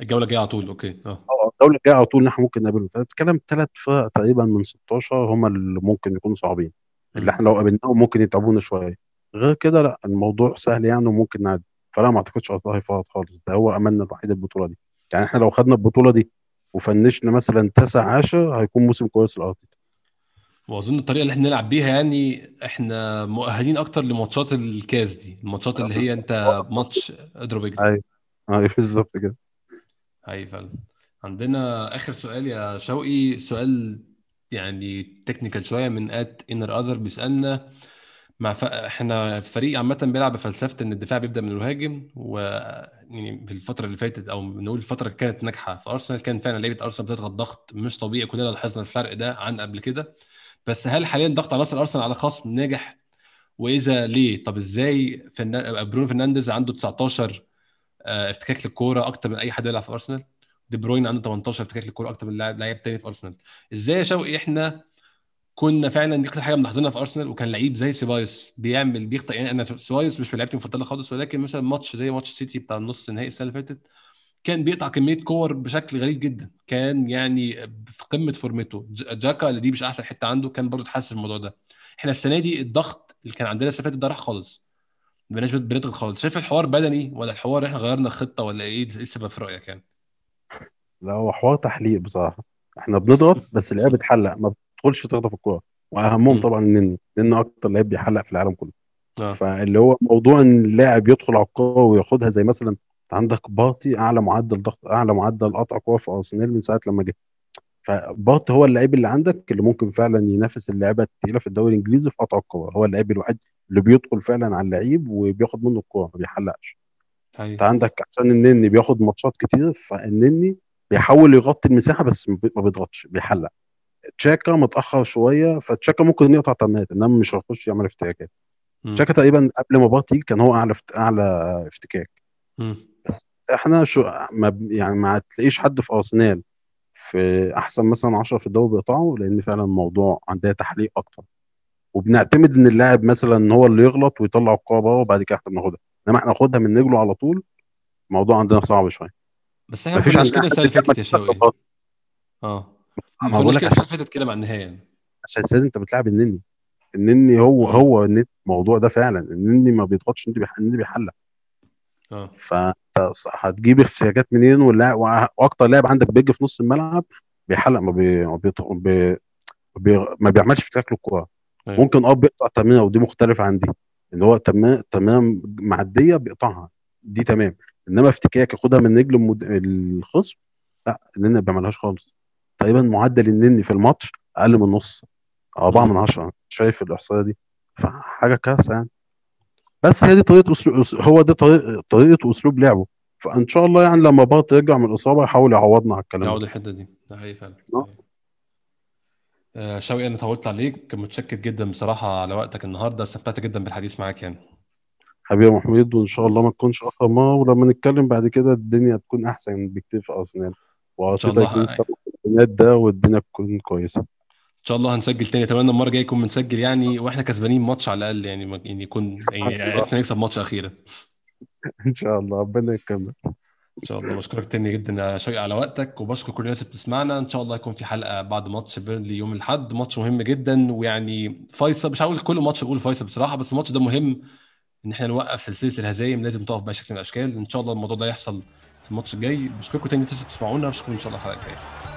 [SPEAKER 1] الجولة الجاية على طول okay. آه.
[SPEAKER 2] آه الدوري الجاي على طول ان إحنا ممكن نقابلهم فبتتكلم ثلاث فرق تقريبا من 16 هم اللي ممكن يكونوا صعبين. اللي. إحنا لو قابلناهم ممكن يتعبونا شوية. غير كده لا الموضوع سهل يعني وممكن نعدي. فلا ما أعتقدش ارسنال هيفرط خالص. ده هو أملنا الوحيد البطولة دي. يعني إحنا لو خدنا البطولة دي وفنشنا مثلا تسع عشر هيكون موسم كويس للارتيتا
[SPEAKER 1] وأظن الطريقة اللي إحنا نلعب بيها يعني إحنا مؤهلين أكتر لماتشات الكاس دي. الماتشات اللي هي أنت ماتش اضرب
[SPEAKER 2] أيوه. أيوه بالظبط كده.
[SPEAKER 1] اي فعلا. عندنا آخر سؤال يا شوقي سؤال يعني technical شوية من at انر اذر بيسألنا مع ف... إحنا فريق عامة بيلعب بفلسفة إن الدفاع بيبدأ من الهجوم و يعني في الفترة اللي فاتت أو نقول الفترة اللي كانت ناجحة. في ارسنال كان فعلا لعيبة ارسنال بتضغط ضغط مش طبيعي كلنا لاحظنا الفرق ده عن قبل كده. بس هل حاليا ضغط عناصر ارسنال على خصم ناجح؟ وإذا ليه؟ طب إزاي فن... برونو فرنانديز عنده 19 آه، افتكاك للكورة أكتر من أي حد بيلعب في أرسنال. دي بروين عنده 18 افتكاك للكورة أكتر من لاعب لاعب تاني في أرسنال. إزاي يا شوقي إحنا كنا فعلا دي أكتر حاجة ملاحظينها في أرسنال وكان لعيب زي سيبايوس بيعمل بيخطئ. يعني أنا سيبايوس مش من لعيبتي المفضلة خالص ولكن مثلا ماتش زي ماتش سيتي بتاع النص النهائي السنة اللي فاتت كان بيقطع كمية كور بشكل غريب جدا. كان يعني في قمة فورمته. جاكا اللي دي مش أحسن حتة عنده كان برضه تحسن الموضوع ده. إحنا السنة دي الضغط اللي كان عندنا السنة اللي فاتت ده راح خالص. بلاش بنضغط خالص. شايف الحوار بدني ولا الحوار إحنا غيرنا الخطه ولا إيه؟ إيه السبب في رأيك يعني؟
[SPEAKER 2] لا هو حوار تحليق بصراحة. إحنا بنضغط بس اللعيبة بتحلق ما بتدخلش تخطف الكورة.
[SPEAKER 1] وأهمهم.
[SPEAKER 2] طبعا النني لأن أكتر لعيب بيحلق في العالم كله.
[SPEAKER 1] آه.
[SPEAKER 2] فاللي هو موضوع إن اللاعب يدخل على الكورة وياخدها زي مثلا عندك بارتي أعلى معدل ضغط أعلى معدل قطع كورة في أرسنال من ساعة لما جه. فبارتي هو اللعيب اللي عندك اللي ممكن فعلا ينافس اللعيبة الثقيله في الدوري الإنجليزي في قطع الكورة. هو اللعيب الوحيد اللي بيدخل فعلا على اللعيب وبياخد منه الكورة ما بيحلقش.
[SPEAKER 1] هاي
[SPEAKER 2] أنت عندك حسن النني بياخد ماتشات كتير فالنني بيحاول يغطي المساحة بس ما بي- ما بيضغطش بيحلق. تشاكا متأخر شوية فتشاكا ممكن يقطع تمريرات إنما مش هيخش يعمل افتكاكات. تشاكا تقريبا قبل ما بارتي كان هو أعلى أعلى افتكاك.
[SPEAKER 1] مم.
[SPEAKER 2] إحنا شو ما يعني ما تلاقيش حد في أرسنال في أحسن مثلا 10 في الدوري بيقطعه لأن فعلا الموضوع عندها تحليق أكتر. وبنعتمد إن اللاعب مثلا هو اللي يغلط ويطلع الكوره بره وبعد كده إحنا بناخدها. إنما إحنا ناخدها من رجله على طول الموضوع عندنا صعب شوية.
[SPEAKER 1] بس إحنا
[SPEAKER 2] مفيش
[SPEAKER 1] كده السنة
[SPEAKER 2] حد
[SPEAKER 1] اللي فاتت يا شوقي. آه.
[SPEAKER 2] ما بقول لك
[SPEAKER 1] كده السنة اللي فاتت كده مع النهائي يعني.
[SPEAKER 2] عشان أساس أنت بتلعب النني. النني هو
[SPEAKER 1] مم.
[SPEAKER 2] هو الموضوع ده فعلا. النني ما بيضغطش النني بيح- النني بيحلق.
[SPEAKER 1] آه.
[SPEAKER 2] فانت هتجيب افتكاكات منين؟ واللاعب وأكتر لاعب عندك بيجي في نص الملعب بيحلق ما بي... ما. بي... بي... ما بيعملش افتكاك للكوره
[SPEAKER 1] أيوه.
[SPEAKER 2] ممكن آه بيقطع تمريره ودي مختلفة عن دي ان هو تمام تمام معدية بيقطعها. دي تمام. إنما افتكاك ياخدها من رجل المد... الخصم لأ النني ما بيعملهاش خالص. تقريبا معدل النني في الماتش أقل من نص أو 4
[SPEAKER 1] مم.
[SPEAKER 2] من 10 شايف الإحصائية دي. فحاجة كارثة يعني. بس هي دي طريقة أسلوب هو دي طريقه طريقة واسلوب لعبه. فإن شاء الله يعني لما بارتي يرجع من الإصابة يحاول يعوضنا على الكلام
[SPEAKER 1] يعود
[SPEAKER 2] ده
[SPEAKER 1] الحتة دي. ده حقيقي فعلا.
[SPEAKER 2] آه،
[SPEAKER 1] شوقي أنا طولت عليك. متشكر جدا بصراحة على وقتك النهارده. استمتعت جدا بالحديث معاك يعني.
[SPEAKER 2] حبيبي يا محمود وإن شاء الله ما تكونش اخر مره ولما نتكلم بعد كده الدنيا تكون أحسن بكتير في أرسنال.
[SPEAKER 1] إن شاء الله.
[SPEAKER 2] وارتيتا يكون
[SPEAKER 1] ان
[SPEAKER 2] سبب ده والدنيا تكون كويسة.
[SPEAKER 1] شاء الله هنسجل تاني. أتمنى المرة الجاية يكون بنسجل يعني وإحنا كسبانين ماتش على الأقل يعني يعني يكون يعني عرفنا نكسب ماتش أخيرا.
[SPEAKER 2] إن شاء الله. ربنا يكمل.
[SPEAKER 1] إن شاء الله بشكرك تاني جدا يا شوقي على وقتك وبشكر كل الناس اللي بتسمعنا. إن شاء الله يكون في حلقة بعد ماتش بيرنلي يوم الأحد. ماتش مهم جدا ويعني فيصل مش هقول كل ماتش بقول فيصل بصراحة بس الماتش ده مهم إن إحنا نوقف سلسلة الهزايم. لازم تقف بأي شكل من الأشكال. إن شاء الله الموضوع ده يحصل في الماتش الجاي. بشكركم تاني تسمعونا تسمعونا. اشوفكم إن شاء الله الحلقة
[SPEAKER 3] الجاية.